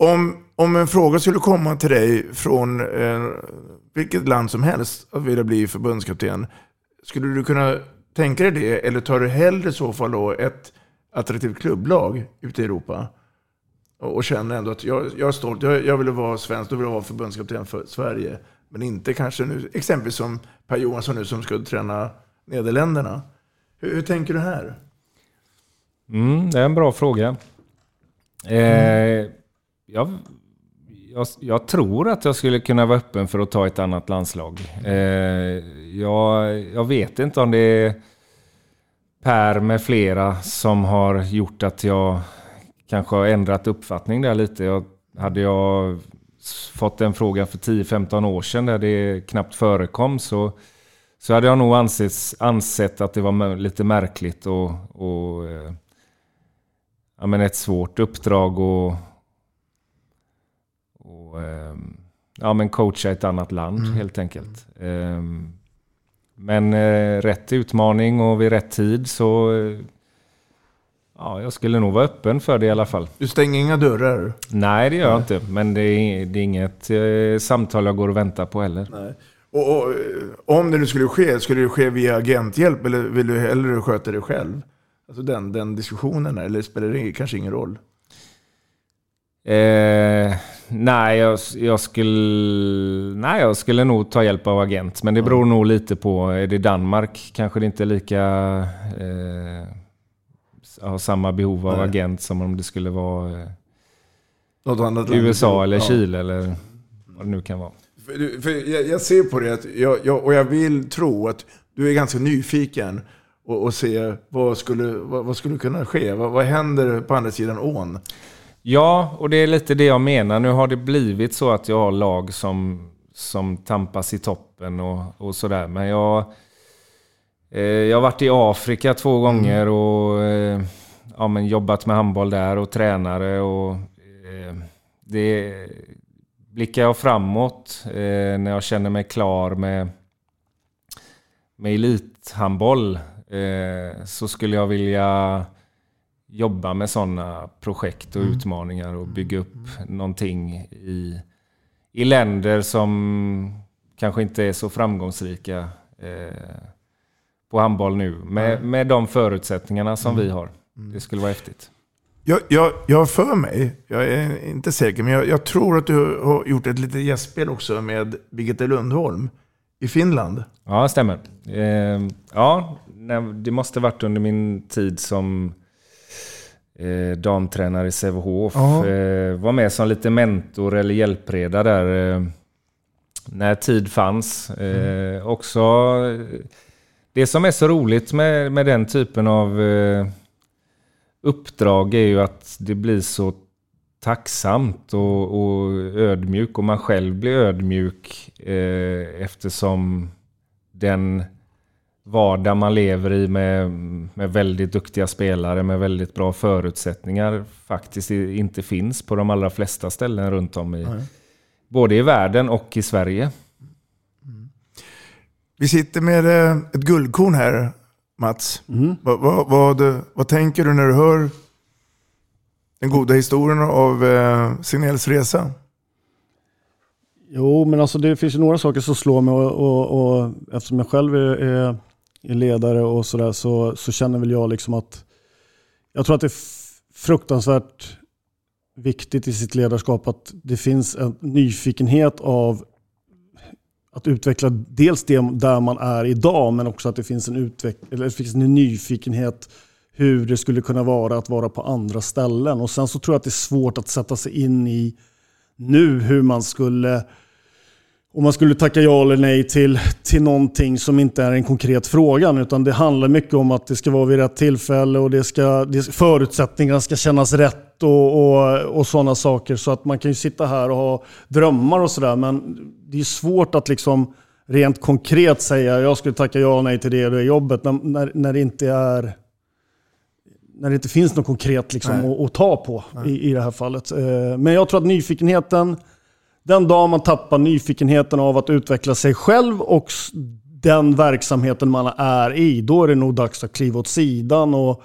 om, om en fråga skulle komma till dig från eh, vilket land som helst att vilja bli förbundskapten. Skulle du kunna tänka dig det? Eller tar du hellre i så fall då ett attraktivt klubblag ute i Europa? Och, och känner ändå att jag, jag är stolt. Jag, jag vill vara svensk. Då vill jag vara förbundskapten för Sverige. Men inte kanske nu, exempelvis som Per Johansson nu som ska träna Nederländerna. Hur, hur tänker du här? Mm, det är en bra fråga. Eh, jag, jag, jag, tror att jag skulle kunna vara öppen för att ta ett annat landslag. Eh, jag, jag vet inte om det är Per med flera som har gjort att jag kanske har ändrat uppfattning där lite. Jag, hade jag fått den frågan för 10-15 år sedan där det knappt förekom så, så hade jag nog ansetts, ansett att det var lite märkligt och, och eh, ja, men ett svårt uppdrag och, och eh, ja, men coacha ett annat land mm. helt enkelt. Mm. Men eh, rätt utmaning och vid rätt tid så Ja, jag skulle nog vara öppen för det i alla fall. Du stänger inga dörrar? Nej, det gör jag inte. Men det är, det är inget eh, samtal jag går och väntar på heller. Nej. Och, och, om det nu skulle ske, skulle det ske via agenthjälp eller vill du hellre sköta det själv? Alltså den, den diskussionen, eller spelar det kanske ingen roll? Eh, nej, jag, jag, skulle, nej, jag skulle nog ta hjälp av agent. Men det beror mm. nog lite på. Är det Danmark kanske det inte är lika... Eh, har samma behov av Nej. agent som om det skulle vara eh, USA eller ja. Chile eller vad det nu kan vara. För, för jag, jag, ser på det att jag, jag, och jag vill tro att du är ganska nyfiken och, och se vad skulle, vad, vad skulle kunna ske. Vad, vad händer på andra sidan ån? Ja, och det är lite det jag menar. Nu har det blivit så att jag har lag som, som tampas i toppen och, och sådär. Men jag Eh, jag har varit i Afrika två gånger mm. och eh, ja, men jobbat med handboll där och tränare. Och, eh, det blickar jag framåt när jag känner mig klar med, med elithandboll så skulle jag vilja jobba med sådana projekt och mm. utmaningar och bygga upp mm. någonting i, i länder som kanske inte är så framgångsrika på handboll nu med, mm. med de förutsättningarna som mm. vi har. Det skulle vara häftigt. Jag, jag, jag för mig, jag är inte säker, men jag, jag, tror att du har gjort ett litet gästspel också med Birgitta Lundholm i Finland. Ja, stämmer. Eh, ja, det måste varit under min tid som eh, damtränare i Sävehof. Eh, var med som lite mentor eller hjälpreda där eh, när tid fanns. Eh, mm. Också det som är så roligt med, med den typen av eh, uppdrag är ju att det blir så tacksamt och, och ödmjuk och man själv blir ödmjuk eh, eftersom den vardag man lever i med, med väldigt duktiga spelare med väldigt bra förutsättningar faktiskt inte finns på de allra flesta ställen runt om i mm. både i världen och i Sverige. Vi sitter med eh, ett guldkorn här, Mats. Mm. Vad, vad, vad, vad, tänker du när du hör den goda historien av eh, Signells resa? Jo, men alltså det finns ju några saker som slår mig och, och, och eftersom jag själv är, är ledare och sådär så, så känner väl jag liksom att jag tror att det är fruktansvärt viktigt i sitt ledarskap att det finns en nyfikenhet av att utveckla dels det där man är idag men också att det finns en, utveck- eller det finns en nyfikenhet hur det skulle kunna vara att vara på andra ställen. Och Sen så tror jag att det är svårt att sätta sig in i nu hur man skulle om man skulle tacka ja eller nej till, till någonting som inte är en konkret fråga. Utan det handlar mycket om att det ska vara vid rätt tillfälle och det ska, det, förutsättningarna ska kännas rätt och, och, och sådana saker. Så att man kan ju sitta här och ha drömmar och sådär. Men det är svårt att liksom rent konkret säga jag skulle tacka ja och nej till det och det jobbet när, när, när det inte är när det inte finns något konkret liksom att, att ta på i, i det här fallet. Eh, Men jag tror att nyfikenheten, den dag man tappar nyfikenheten av att utveckla sig själv och den verksamheten man är i, då är det nog dags att kliva åt sidan. Och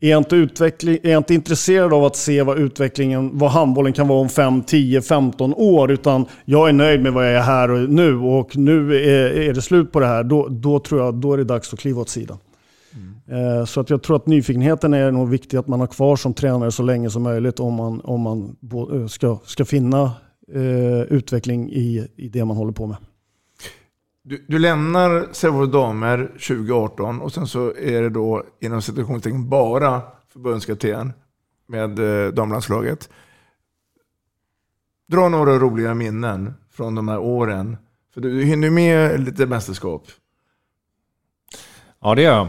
är jag, inte utveckling, är inte intresserad av att se vad utvecklingen, vad handbollen kan vara om 5, 10, 15 år, utan jag är nöjd med vad jag är här och nu och nu är, är det slut på det här, då, då tror jag då är det dags att kliva åt sidan. Eh, Så att jag tror att nyfikenheten är nog viktig att man har kvar som tränare så länge som möjligt om man, om man eh, ska, ska finna eh, utveckling i, i det man håller på med. Du, du lämnar Sävehof damer 2018 och sen så är det då inom situationstecken bara förbundskapten med eh, damlandslaget. Dra några roliga minnen från de här åren. För du, du hinner med lite mästerskap. Ja, det gör jag.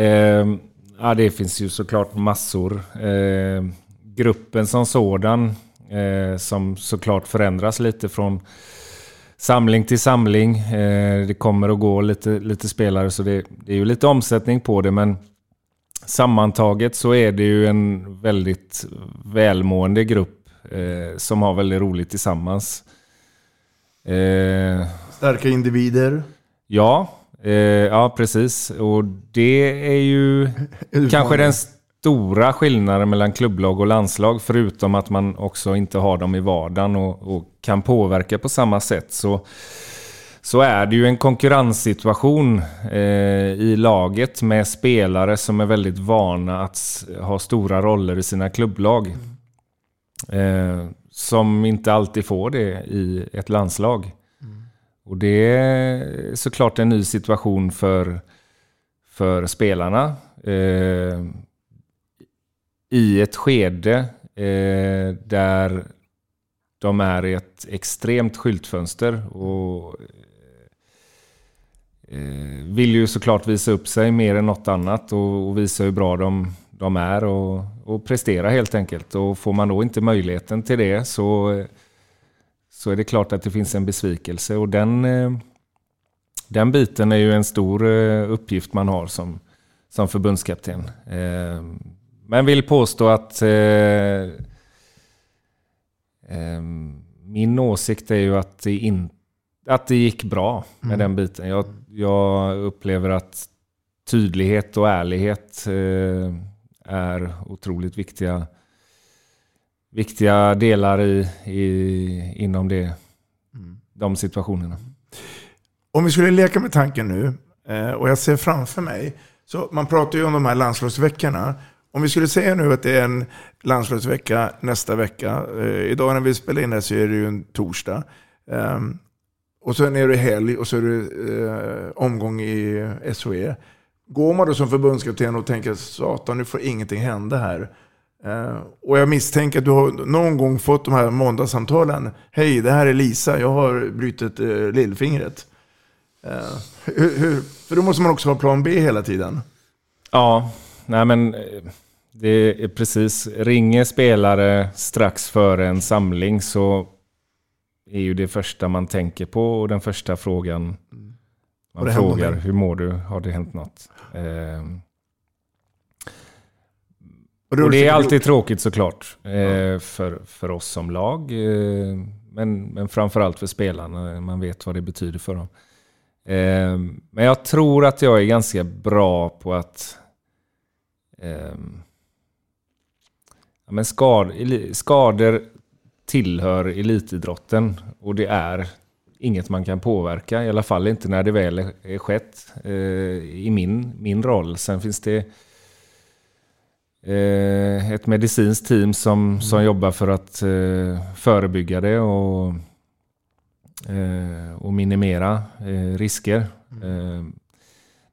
Eh, ja, det finns ju såklart massor. Eh, gruppen som sådan, som såklart förändras lite från samling till samling. Eh, det kommer och går lite, lite spelare, så det, det är ju lite omsättning på det. Men sammantaget så är det ju en väldigt välmående grupp eh, som har väldigt roligt tillsammans. Eh, Starka individer. Ja, eh, ja precis. Och det är ju kanske den stora skillnader mellan klubblag och landslag. Förutom att man också inte har dem i vardagen och, och kan påverka på samma sätt. Så, så är det ju en konkurrenssituation eh, i laget med spelare som är väldigt vana att ha stora roller i sina klubblag. Eh, som inte alltid får det i ett landslag. Och det är såklart en ny situation för, för spelarna. Eh, i ett skede eh, där de är i ett extremt skyltfönster. Och eh, vill ju såklart visa upp sig mer än något annat och, och visa hur bra de, de är och, och prestera helt enkelt. Och får man då inte möjligheten till det så så är det klart att det finns en besvikelse. Och den, eh, den biten är ju en stor eh, uppgift man har som, som förbundskapten. Eh, men vill påstå att eh, eh, min åsikt är ju att det, in, att det gick bra med Mm. den biten. Jag, jag upplever att tydlighet och ärlighet eh, är otroligt viktiga viktiga delar i, i, inom det, de situationerna. Om vi skulle leka med tanken nu, eh, och jag ser framför mig, så man pratar ju om de här landslagsveckorna. Om vi skulle säga nu att det är en landslagsvecka nästa vecka, eh, idag när vi spelar in det här så är det ju en torsdag. Eh, och sen är det helg och så är det eh, omgång i SHE. Går man då som förbundskapten och tänker satan nu får ingenting hända här. Eh, och jag misstänker att du har någon gång fått de här måndagssamtalen. Hej, det här är Lisa, jag har brutit eh, lillfingret. Eh, hur, hur, för då måste man också ha plan B hela tiden. Ja, nej men eh, det är precis. Ringer spelare strax före en samling så är ju det första man tänker på och den första frågan man frågar. Hur mår du? Har det hänt något? Ehm, Och det är alltid tråkigt såklart eh, för, för oss som lag. Eh, men, men framförallt för spelarna. Man vet vad det betyder för dem. Eh, men jag tror att jag är ganska bra på att ehm, ja, men skad, skador tillhör elitidrotten och det är inget man kan påverka. I alla fall inte när det väl är- skett eh, i min, min roll. Sen finns det eh, ett medicinskt team som, som jobbar för att eh, förebygga det och, eh, och minimera eh, risker. Eh,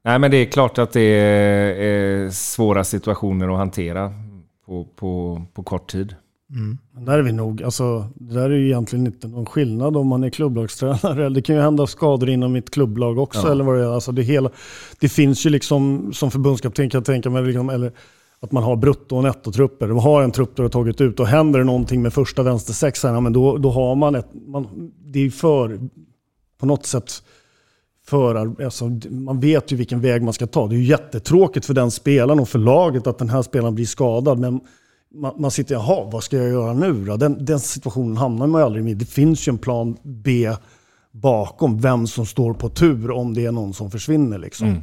nej men det är klart att det är, svåra situationer att hantera på, på, på kort tid. Men Där är vi nog, alltså, det där är ju egentligen inte någon skillnad om man är klubblagstränare. Det kan ju hända skador inom mitt klubblag också. Ja. Eller vad det, är. Alltså det, hela, det finns ju liksom, som förbundskapten kan jag tänka mig, liksom, eller att man har brutto och nettotrupper. De har en trupp du har tagit ut och händer det någonting med första vänstersexan, ja, men då, då har man ett... Man, det är för, på något sätt, förar, alltså, man vet ju vilken väg man ska ta. Det är ju jättetråkigt för den spelaren och för laget att den här spelaren blir skadad. Men man, man sitter, jaha, vad ska jag göra nu då? Den, den situationen hamnar man ju aldrig i. Det finns ju en plan B bakom vem som står på tur om det är någon som försvinner. Liksom. Mm.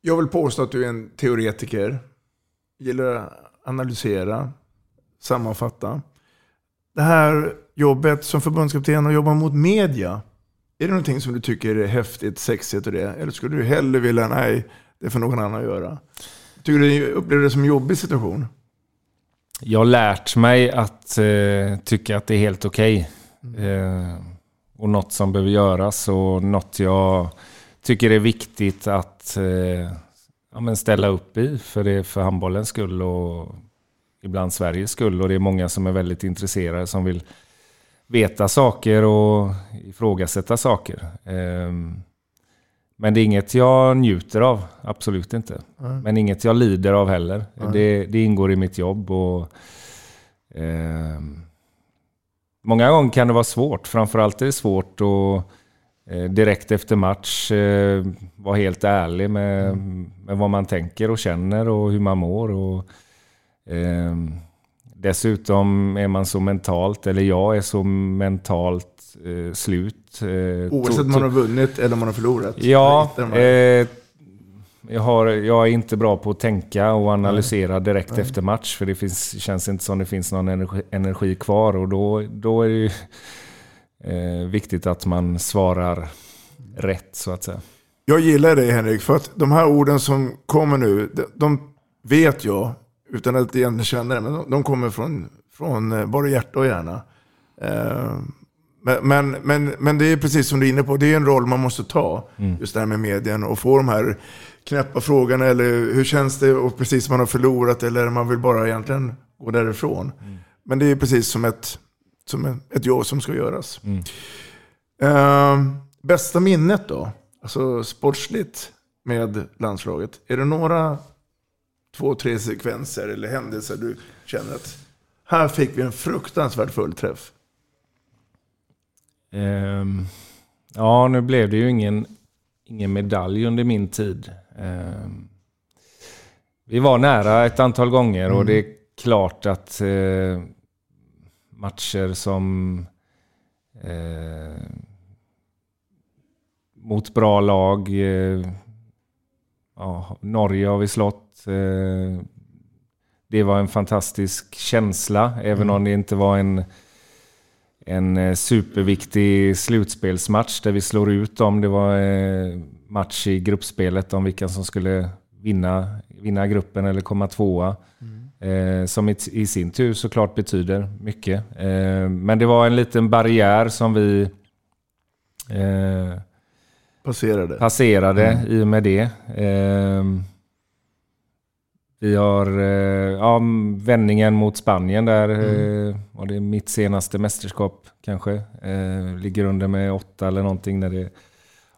Jag vill påstå att du är en teoretiker. Gillar att analysera, sammanfatta. Det här jobbet som förbundskapten och jobba mot media. Är det någonting som du tycker är häftigt, sexigt och det? Eller skulle du hellre vilja, nej, det får någon annan göra? Tycker du upplever det som en jobbig situation? Jag har lärt mig att eh, tycka att det är helt okej. Okay. Eh, och något som behöver göras och något jag tycker är viktigt att eh, ja, men ställa upp i. För det är för handbollens skull och ibland Sveriges skull. Och det är många som är väldigt intresserade som vill veta saker och ifrågasätta saker. Um, men det är inget jag njuter av, absolut inte. Mm. Men inget jag lider av heller. Mm. Det, det, ingår i mitt jobb. Och, eh, många gånger kan det vara svårt. Framförallt är det svårt att eh, direkt efter match eh, vara helt ärlig med, mm. med vad man tänker och känner och hur man mår. Och, ehm, dessutom är man så mentalt, eller jag är så mentalt eh, slut. Eh, Oavsett om man har vunnit eller man har förlorat? Ja, eh, jag, har, jag är inte bra på att tänka och analysera mm. direkt mm. efter match. För det finns, känns inte som det finns någon energi, energi kvar. Och då, då är det ju eh, viktigt att man svarar rätt så att säga. Jag gillar dig Henrik, för att de här orden som kommer nu, de vet jag, utan att egentligen känna det, men de kommer från, från eh, både hjärta och hjärna. Eh, men, men, men, det är precis som du är inne på, det är en roll man måste ta. Mm. Just det här med medien och få de här knäppa frågorna. Eller hur känns det? Och precis som man har förlorat eller man vill bara egentligen gå därifrån. Mm. Men det är precis som ett, som ett jobb som ska göras. Mm. Uh, bästa minnet då? Alltså sportsligt med landslaget. Är det några två, tre sekvenser eller händelser du känner att här fick vi en fruktansvärt fullträff? Um, ja, nu blev det ju ingen, ingen medalj under min tid. Um, vi var nära ett antal gånger mm. och det är klart att uh, matcher som uh, mot bra lag. Uh, ja, Norge har vi slått. Det var en fantastisk känsla, även mm. om det inte var en en eh, superviktig slutspelsmatch där vi slår ut dem. Det var eh, match i gruppspelet om vilka som skulle vinna, vinna gruppen eller komma tvåa. Mm. Eh, som i, sin tur såklart betyder mycket. men det var en liten barriär som vi passerade, passerade mm. i och med det. Vi har eh, ja, vändningen mot Spanien där. Mm. Eh, var det mitt senaste mästerskap kanske. Eh, ligger under med åtta eller någonting när det är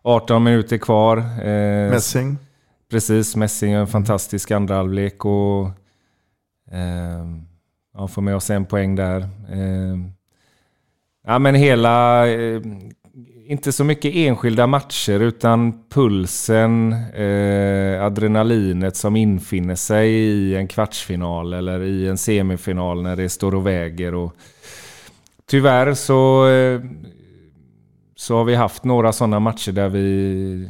18 minuter kvar. Eh, Messing. Precis, Messing en fantastisk andra halvlek och eh, ja, får med oss en poäng där. Eh, ja, men hela eh, inte så mycket enskilda matcher utan pulsen, eh, adrenalinet som infinner sig i en kvartsfinal eller i en semifinal när det står och väger. Och tyvärr så, eh, så har vi haft några sådana matcher där vi,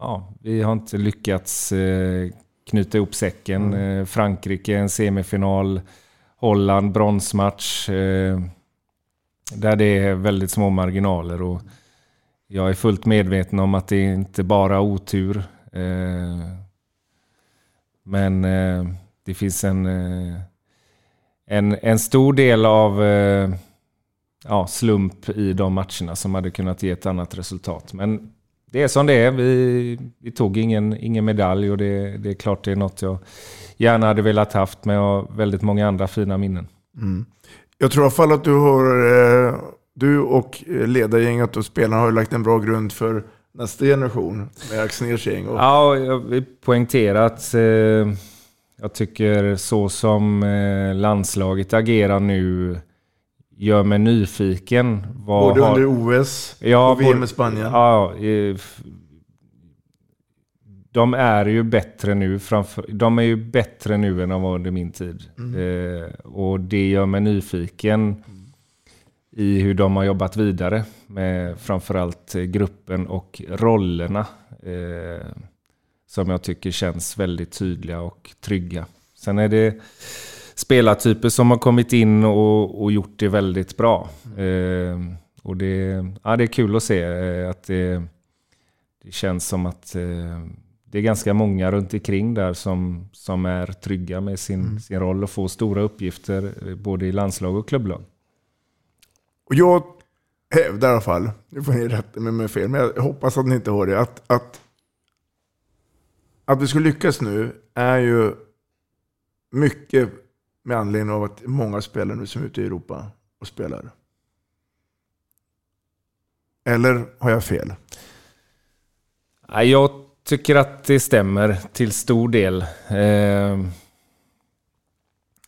ja, vi har inte lyckats eh, knyta ihop säcken. Mm. Eh, Frankrike en semifinal, Holland bronsmatch. Eh, där det är väldigt små marginaler. Och, jag är fullt medveten om att det inte bara är otur. Eh, men eh, det finns en, eh, en, en stor del av eh, ja, slump i de matcherna som hade kunnat ge ett annat resultat. Men det är som det är. Vi, vi tog ingen, ingen medalj och det, det är klart det är något jag gärna hade velat haft med väldigt många andra fina minnen. Mm. Jag tror i alla fall att du har eh, du och ledargänget och spelarna har lagt en bra grund för nästa generation med Axnérs gäng. Och... Ja, jag vill poängtera att eh, jag tycker så som eh, landslaget agerar nu gör mig nyfiken. Vad Både har... under OS ja, och VM i Spanien. Ja, de är ju bättre nu. Framför, de är ju bättre nu än de var under min tid. Mm. Eh, och det gör mig nyfiken i hur de har jobbat vidare med framförallt gruppen och rollerna. Eh, som jag tycker känns väldigt tydliga och trygga. Sen är det spelartyper som har kommit in och, och gjort det väldigt bra. Eh, och det, ja, det är kul att se eh, att det, det känns som att eh, det är ganska många runt omkring där som, som är trygga med sin, mm. sin roll och får stora uppgifter eh, både i landslag och klubblag. Och jag hävdar i alla fall, nu får ni rätta mig om jag fel, men jag hoppas att ni inte har det, att, att, att vi ska lyckas nu är ju mycket med anledning av att många spelare nu som är ute i Europa och spelar. Eller har jag fel? Jag tycker att det stämmer till stor del. Eh,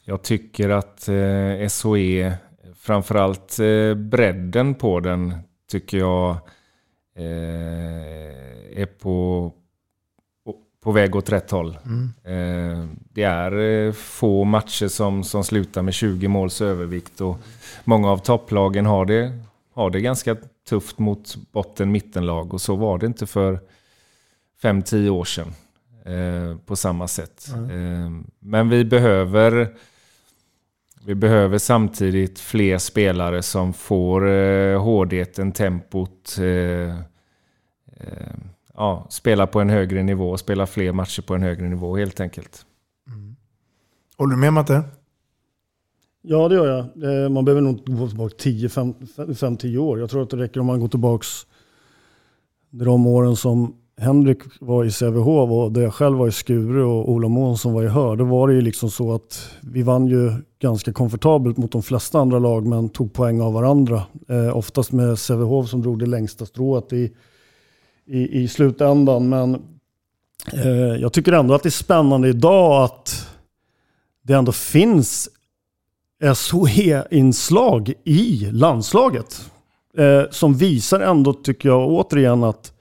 jag tycker att eh, SOE, framförallt eh, bredden på den, tycker jag är på, på väg åt rätt håll. Mm. Det är få matcher som, som slutar med 20 måls övervikt och många av topplagen har det, har det ganska tufft mot botten-mittenlag och så var det inte för 5-10 år sedan. Eh, på samma sätt. Mm. Eh, men vi behöver, vi behöver samtidigt fler spelare som får eh, hårdheten, tempot, eh, eh, ja, spela på en högre nivå, spela fler matcher på en högre nivå helt enkelt. Mm. Håller du med Matte? Ja, det gör jag. Eh, man behöver nog gå tillbaka 5-10 år. Jag tror att det räcker om man går tillbaka de åren som Henrik var i Sävehof och där jag själv var i Skure och Ola Månsson var i Hör, då var det ju liksom så att vi vann ju ganska komfortabelt mot de flesta andra lag men tog poäng av varandra. Eh, oftast med Sävehof som drog det längsta strået i, i, i slutändan. Men eh, jag tycker ändå att det är spännande idag att det ändå finns SHE-inslag i landslaget. Eh, som visar ändå, tycker jag återigen, att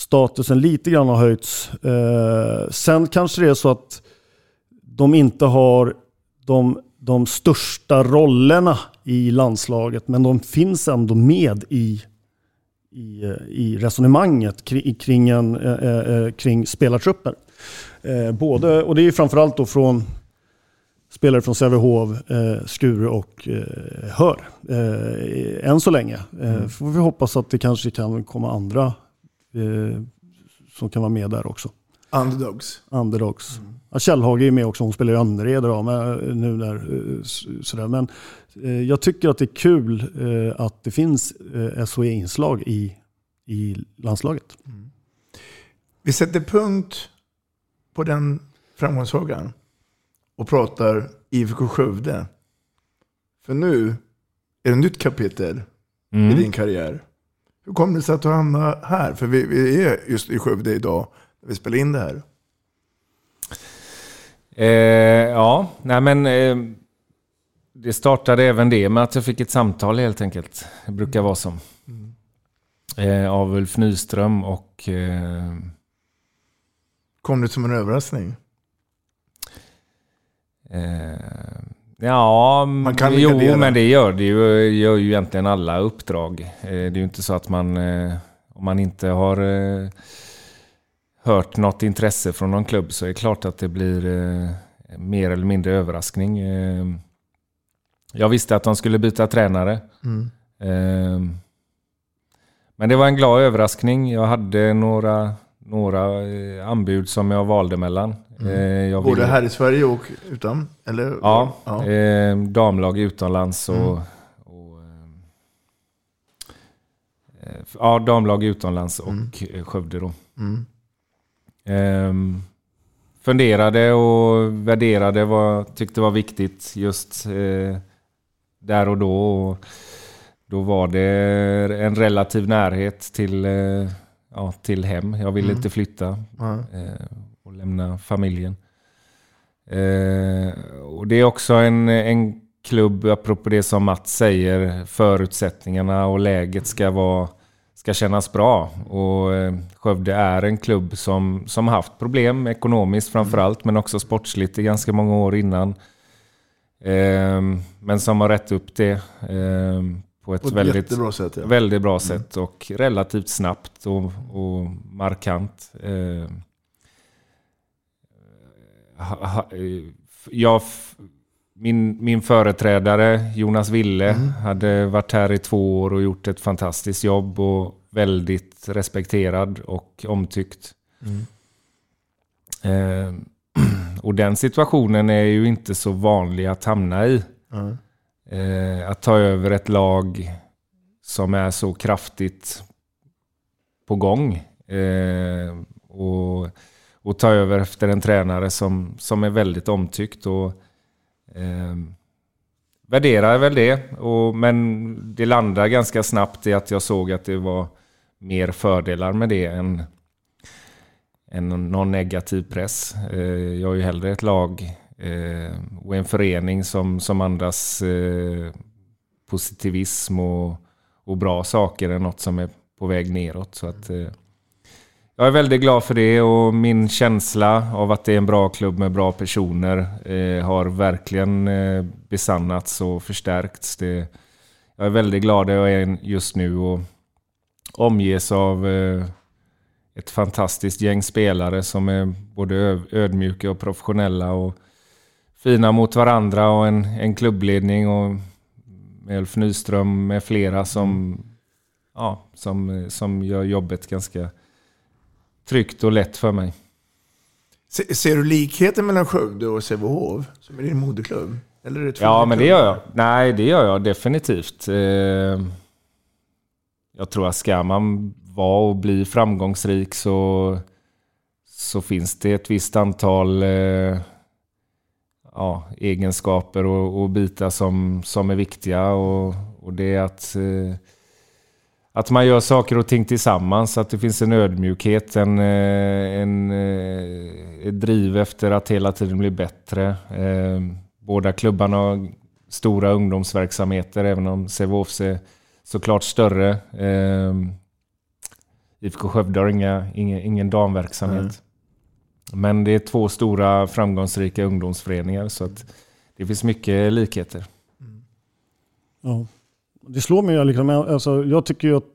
statusen lite grann har höjts. Eh, sen kanske det är så att de inte har de, de största rollerna i landslaget, men de finns ändå med i, i, i resonemanget kring, kring, en, eh, eh kring spelartrupper. Eh, både, och det är framförallt då från spelare från Sävehof, eh, Skure och eh, Hör. Eh, än så länge. Eh, mm. får vi hoppas att det kanske kan komma andra eh, som kan vara med där också. Underdogs. Underdogs. Mm. Ja, Kjellhage är med också, hon spelar ju Önnered nu där. Eh, sådär. Men eh, jag tycker att det är kul eh, att det finns eh, SOE-inslag i, i landslaget. Mm. Vi sätter punkt på den framgångssagan och pratar IFK Skövde. För nu är det ett nytt kapitel mm. i din karriär. Hur kom det sig att du hamnade här? För vi, vi är just i Skövde idag när vi spelar in det här. Eh, ja, nej men eh, det startade även det med att jag fick ett samtal helt enkelt. Det brukar vara som. Mm. Eh, av Ulf Nyström och... Eh, kom det som en överraskning? Eh, Ja, man kan jo gardera. men det gör det ju, gör ju egentligen alla uppdrag. Eh, det är ju inte så att man, eh, om man inte har eh, hört något intresse från någon klubb så är det klart att det blir mer eller mindre överraskning. Jag visste att de skulle byta tränare. Mm. Men det var en glad överraskning. Jag hade några, några anbud som jag valde mellan. Mm. Eh, Både här i Sverige och utan? Eller? Ja, ja. Eh, damlag utomlands och, mm. och eh, ja, damlag utomlands och mm. Eh, Skövde då. Mm. Eh, funderade och värderade vad jag tyckte var viktigt just eh, där och då. Och då var det en relativ närhet till, eh, ja, till hem. Jag ville mm. inte flytta lämna familjen. Eh, och det är också en, en klubb, apropå det som Mats säger, förutsättningarna och läget ska, vara, ska kännas bra. Och eh, Skövde är en klubb som, som haft problem ekonomiskt framförallt, men också sportsligt i ganska många år innan. Eh, men som har rätt upp det eh, på ett, På ett väldigt, jättebra sätt, ja. väldigt bra sätt och relativt snabbt och, och markant. Eh, jag, f- min, min företrädare Jonas Ville hade varit här i två år och gjort ett fantastiskt jobb och väldigt respekterad och omtyckt. Eh, och den situationen är ju inte så vanlig att hamna i. Mm. Eh, att ta över ett lag som är så kraftigt på gång. Eh, och, och ta över efter en tränare som, som är väldigt omtyckt. Och, eh, värderar väl det. Och, men det landar ganska snabbt i att jag såg att det var mer fördelar med det än, än någon negativ press. Eh, jag är ju hellre ett lag eh, och en förening som, som andas eh, positivism och, och bra saker än något som är på väg neråt. Så att, eh, jag är väldigt glad för det och min känsla av att det är en bra klubb med bra personer eh, har verkligen eh, besannats och förstärkts. Det, jag är väldigt glad där jag är just nu och omges av eh, ett fantastiskt gäng spelare som är både ödmjuka och professionella och fina mot varandra och en, en klubbledning och Ulf Nyström med flera som, ja, som, som gör jobbet ganska tryggt och lätt för mig. Se, ser du likheten mellan Skövde och Sävehof, som är din moderklubb? Eller är det två Ja, men det gör jag. Nej, det gör jag definitivt. Eh, Jag tror att ska man vara och bli framgångsrik så, så finns det ett visst antal eh, ja, egenskaper och, och bitar som, som är viktiga. Och, och det är att, eh, att man gör saker och ting tillsammans, att det finns en ödmjukhet, en, eh, en, eh, ett driv efter att hela tiden bli bättre. Eh, Båda klubbarna har stora ungdomsverksamheter, även om Sävehofs är såklart större. IFK Skövde har inga, ingen, ingen damverksamhet. Men det är två stora framgångsrika ungdomsföreningar, så att det finns mycket likheter. Ja. Det slår mig, liksom, alltså, jag tycker ju att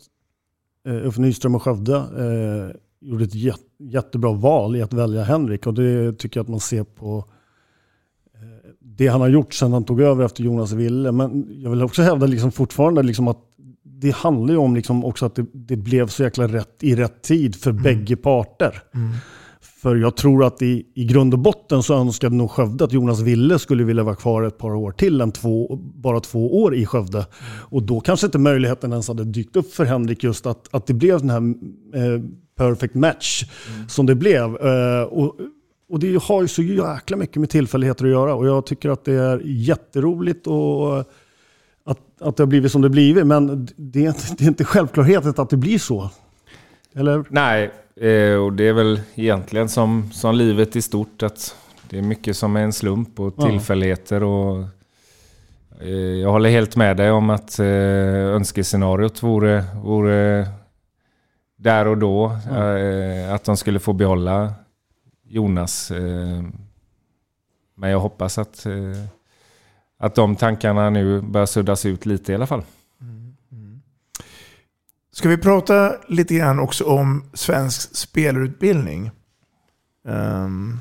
eh, Uffe Nyström och Skövde eh, gjorde ett jät, jättebra val i att välja Henrik och det tycker jag att man ser på eh, det han har gjort sedan han tog över efter Jonas Ville. Men jag vill också hävda liksom fortfarande liksom att det handlar ju om liksom också att det, det blev så jäkla rätt i rätt tid för bägge parter. För jag tror att i, i grund och botten så önskade nog Skövde att Jonas Ville skulle vilja vara kvar ett par år till än två, bara två år i Skövde. Och då kanske inte möjligheten ens hade dykt upp för Henrik just att, att det blev den här eh, perfect match som det blev. Eh, och, och det har ju så jäkla mycket med tillfälligheter att göra och jag tycker att det är jätteroligt och att, att det har blivit som det blivit. Men det är, inte- det är inte självklarheten att det blir så. Eller? Nej, eh, och det är väl egentligen som, som livet i stort att det är mycket som är en slump och Ja. tillfälligheter. Och, eh, jag håller helt med dig om att eh, önskescenariot vore, vore där och då eh, att de skulle få behålla Jonas. Men jag hoppas att, att de tankarna nu börjar suddas ut lite i alla fall. Ska vi prata lite grann också om svensk spelarutbildning? Um, ehm,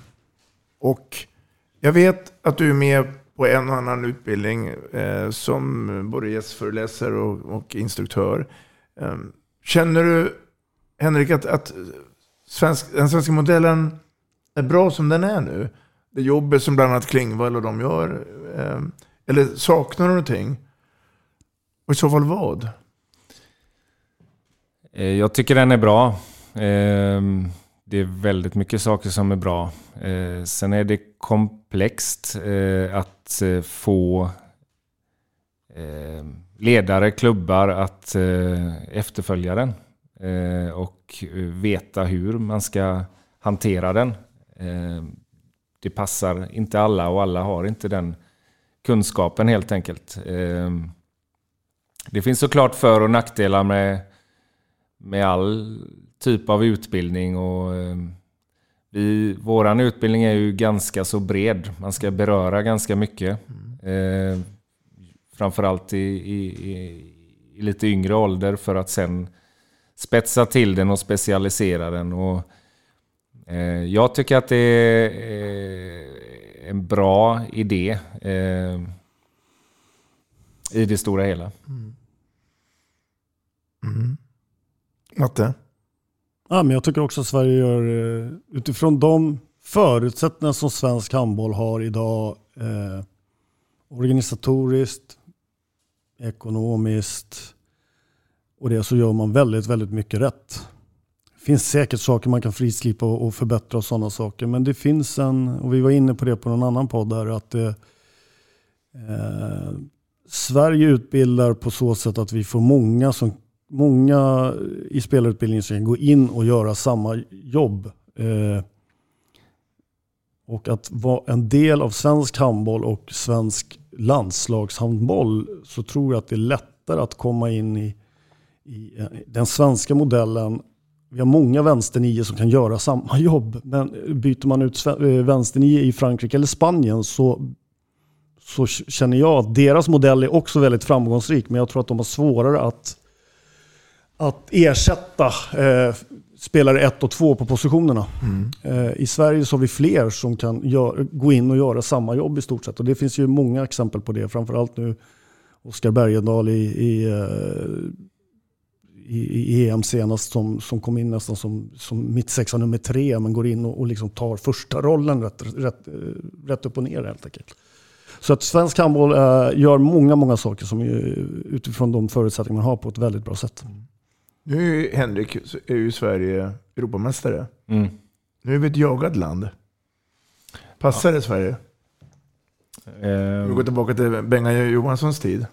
och jag vet att du är med på en och annan utbildning eh, som både gästföreläsare och, och instruktör. Um, känner du, Henrik, att, att svensk, den svenska modellen är bra som den är nu? Det jobbet som bland annat Klingvall och de gör? Eh, eller saknar du någonting? Och i så fall vad? Eh, jag tycker den är bra. Ehm, det är väldigt mycket saker som är bra. Eh, sen är det komplext eh, att få ehm, ledare, klubbar att efterfölja den. Och veta hur man ska hantera den. Ehm, det passar inte alla och alla har inte den kunskapen helt enkelt. Det finns såklart för och nackdelar med, med all typ av utbildning. och eh, vi, Våran utbildning är ju ganska så bred. Man ska beröra ganska mycket. Eh, framförallt i, i, i, lite yngre ålder för att sen spetsa till den och specialisera den. Och, eh, jag tycker att det är eh, en bra idé eh, i det stora hela. Mm. Mm. Matte? Ja, men jag tycker också att Sverige gör, eh, utifrån de förutsättningar som svensk handboll har idag, eh, organisatoriskt, ekonomiskt och det så gör man väldigt, väldigt mycket rätt. Det finns säkert saker man kan frislipa och förbättra och sådana saker. Men det finns en, och vi var inne på det på någon annan podd här, att det, eh, Sverige utbildar på så sätt att vi får många, som, många i spelarutbildningen som kan gå in och göra samma jobb. Eh, och att vara en del av svensk handboll och svensk landslagshandboll så tror jag att det är lättare att komma in i, i eh, den svenska modellen. Vi har många vänsternio som kan göra samma jobb. Men byter man ut eh, vänsternio i Frankrike eller Spanien så, så känner jag att deras modell är också väldigt framgångsrik. Men jag tror att de har svårare att, att ersätta eh, spelare 1 och 2 på positionerna. Mm. Eh, I Sverige så har vi fler som kan gör, gå in och göra samma jobb i stort sett. Och det finns ju många exempel på det. Framförallt nu Oskar Bergendahl i, i, eh, i, i, EM senast som, som kom in nästan som, som mittsexa nummer tre men går in och, och liksom tar första rollen rätt, rätt, eh, rätt upp och ner helt enkelt. Så att svensk handboll äh, gör många, många saker som utifrån de förutsättningar man har på ett väldigt bra sätt. Nu är Henrik är ju Sverige Europamästare. Mm. Nu är vi ett jagat land. Passar det Sverige? Um, vi går tillbaka till Benga Johanssons tid.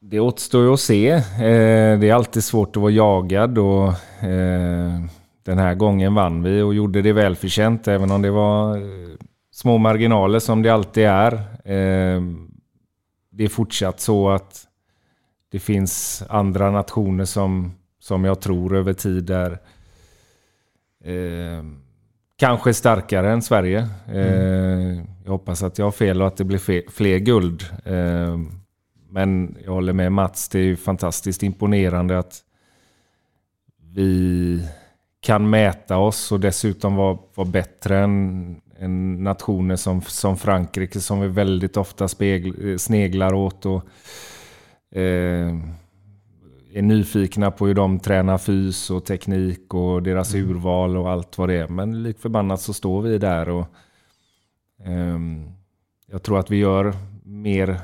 Det återstår ju att se. Eh, det är alltid svårt att vara jagad och eh, den här gången vann vi och gjorde det välförtjänt även om det var eh, små marginaler som det alltid är. Det är fortsatt så att det finns andra nationer som, som jag tror över tid är eh, kanske starkare än Sverige. Eh, jag hoppas att jag har fel och att det blir fler, fler guld. Eh, men jag håller med Mats, det är ju fantastiskt imponerande att vi kan mäta oss och dessutom vara, vara bättre än, än nationer som, som Frankrike som vi väldigt ofta spegl, sneglar åt. Och, eh, är nyfikna på hur de tränar fys och teknik och deras mm. urval och allt vad det är. Men lik förbannat så står vi där och eh, jag tror att vi gör mer eh,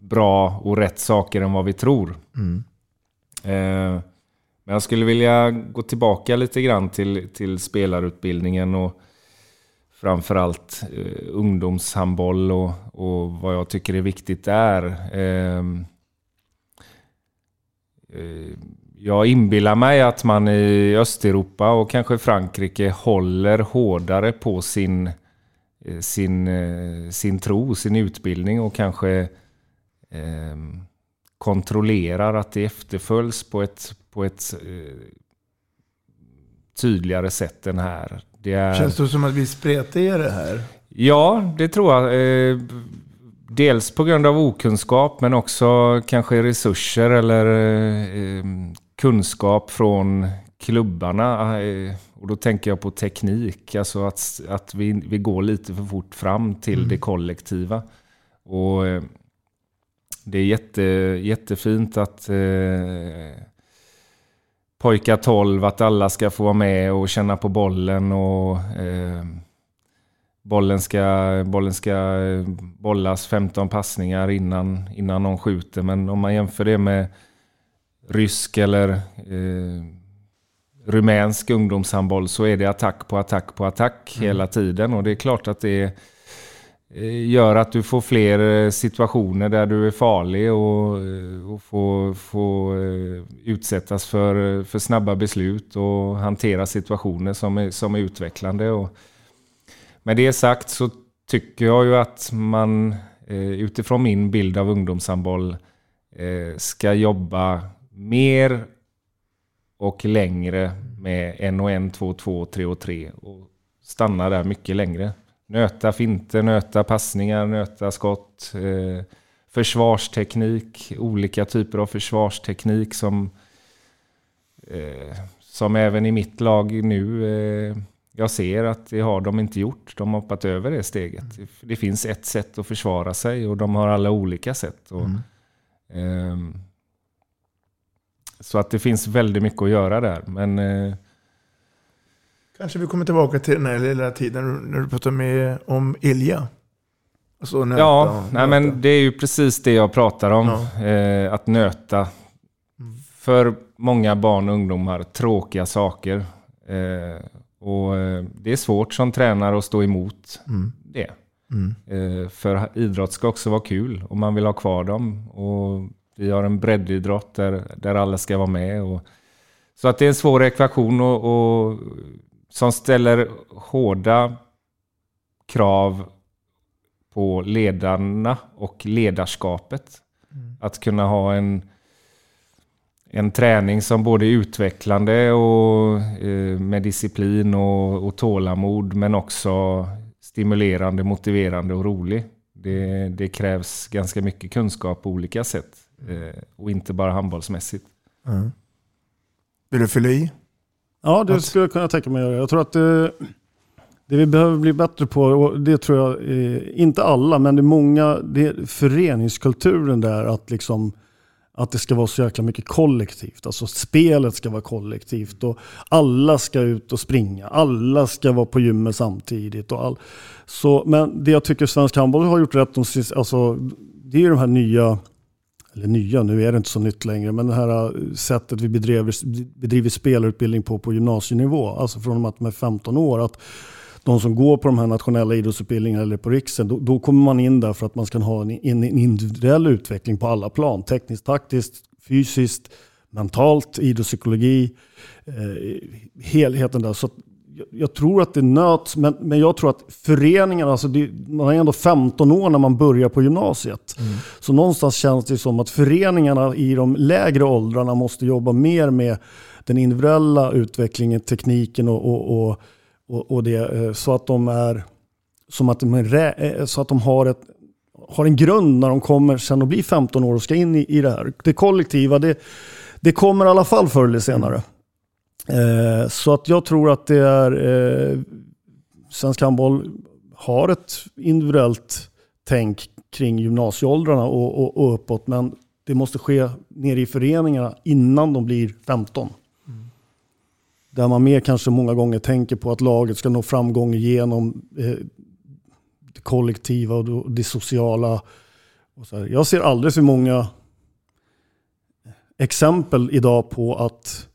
bra och rätt saker än vad vi tror. Mm. Eh, men jag skulle vilja gå tillbaka lite grann till, till spelarutbildningen och framförallt eh, ungdomshandboll och, och vad jag tycker är viktigt där. Eh, eh, jag inbillar mig att man i Östeuropa och kanske Frankrike håller hårdare på sin, eh, sin, eh, sin tro, sin utbildning och kanske eh, kontrollerar att det efterföljs på ett, på ett eh, tydligare sätt än här. Är... Känns det som att vi spretar i det här? Ja, det tror jag. Eh, dels på grund av okunskap men också kanske resurser eller eh, kunskap från klubbarna. Eh, och då tänker jag på teknik, alltså att, att vi, vi går lite för fort fram till mm. det kollektiva. Och det är jätte, jättefint att pojkar 12, att alla ska få vara med och känna på bollen och eh, bollen, ska, bollen ska eh, bollas 15 passningar innan, innan någon skjuter. Men om man jämför det med rysk eller eh, rumänsk ungdomshandboll så är det attack på attack på attack mm. hela tiden. Och det är klart att det är Eh, gör att du får fler eh, situationer där du är farlig och, eh, och får, får utsättas för, för snabba beslut och hantera situationer som är, som är utvecklande. Och med det sagt så tycker jag ju att man utifrån min bild av ungdomshandboll ska jobba mer och längre med en och en, två, två, tre och tre och stanna där mycket längre. Nöta finter, nöta passningar, nöta skott, eh, försvarsteknik, olika typer av försvarsteknik som, eh, som även i mitt lag nu eh, jag ser att det har de inte gjort. De har hoppat över det steget. Mm. Det finns ett sätt att försvara sig och de har alla olika sätt. Och, mm. eh, så att det finns väldigt mycket att göra där. Men, eh, Kanske vi kommer tillbaka till den här lilla tiden när du pratade med om Ilja. Alltså nöta, ja, nej, men det är ju precis det jag pratar om. Ja. Eh, att nöta. Mm. För många barn och ungdomar tråkiga saker. Eh, och eh, det är svårt som tränare att stå emot mm. det. Mm. Eh, för idrott ska också vara kul och man vill ha kvar dem. Och vi har en breddidrott där, där alla ska vara med. Och, så att det är en svår ekvation och, och som ställer hårda krav på ledarna och ledarskapet. Mm. Att kunna ha en, en träning som både är utvecklande och eh, med disciplin och, och tålamod men också stimulerande, motiverande och rolig. Det, det krävs ganska mycket kunskap på olika sätt eh, och inte bara handbollsmässigt. Mm. Vill du fylla i? Ja, det skulle jag kunna tänka mig att göra. Jag tror att det, det vi behöver bli bättre på, och det tror jag, eh, inte alla, men det är många, det är föreningskulturen där att liksom att det ska vara så jäkla mycket kollektivt. Alltså spelet ska vara kollektivt och alla ska ut och springa. Alla ska vara på gymmet samtidigt. Och all. så, men det jag tycker svensk handboll har gjort rätt, de, alltså, det är de här nya eller nya, nu är det inte så nytt längre, men det här eh, sättet vi bedriver, bedriver spelarutbildning på på gymnasienivå, alltså från att de är 15 år, att de som går på de här nationella idrottsutbildningarna eller på riksen, då, då, kommer man in där för att man ska ha en, en, individuell utveckling på alla plan. Tekniskt, taktiskt, fysiskt, mentalt, idrottspsykologi, eh, helheten där. Så jag tror att det nöts, men, men jag tror att föreningarna, alltså det, man är ändå 15 år när man börjar på gymnasiet. Mm. Så någonstans känns det som att föreningarna i de lägre åldrarna måste jobba mer med den individuella utvecklingen, tekniken och, och, och, och, och det. Eh, så att de är som att de, är, eh, så att de har, ett, har en grund när de kommer sen att bli 15 år och ska in i, i det här. Det kollektiva, det, det kommer i alla fall förr eller senare. Eh, så att jag tror att det är eh, svensk handboll har ett individuellt tänk kring gymnasieåldrarna och, och, och uppåt. Men det måste ske nere i föreningarna innan de blir 15. Mm. Där man mer kanske många gånger tänker på att laget ska nå framgång genom eh, det kollektiva och det sociala. Och så här. Jag ser alldeles för många exempel idag på att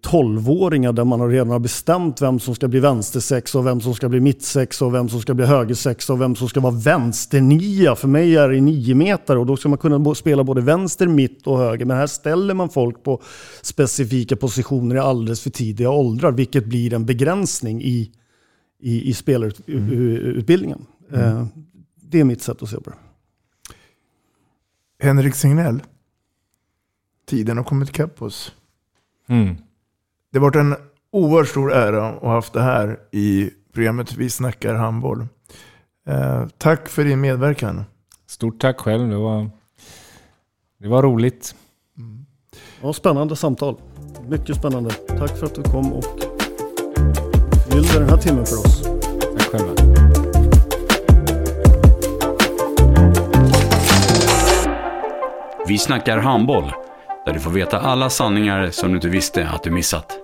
tolvåringar där man redan har bestämt vem som ska bli vänstersex och vem som ska bli mittsex och vem som ska bli högersex och vem som ska vara vänsternia. För mig är det nio meter och då ska man kunna spela både vänster, mitt och höger. Men här ställer man folk på specifika positioner i alldeles för tidiga åldrar, vilket blir en begränsning i, i, i spelarutbildningen. Mm. Eh, det är mitt sätt att se på det. Henrik Signell, tiden har kommit ikapp oss. Mm. Det har varit en oerhört stor ära att ha haft det här i programmet Vi snackar handboll. Eh, tack för din medverkan. Stort tack själv. Det var, det var roligt. Mm. Ja, spännande samtal. Mycket spännande. Tack för att du kom och fyllde den här timmen för oss. Tack själva. Vi snackar handboll, där du får veta alla sanningar som du inte visste att du missat.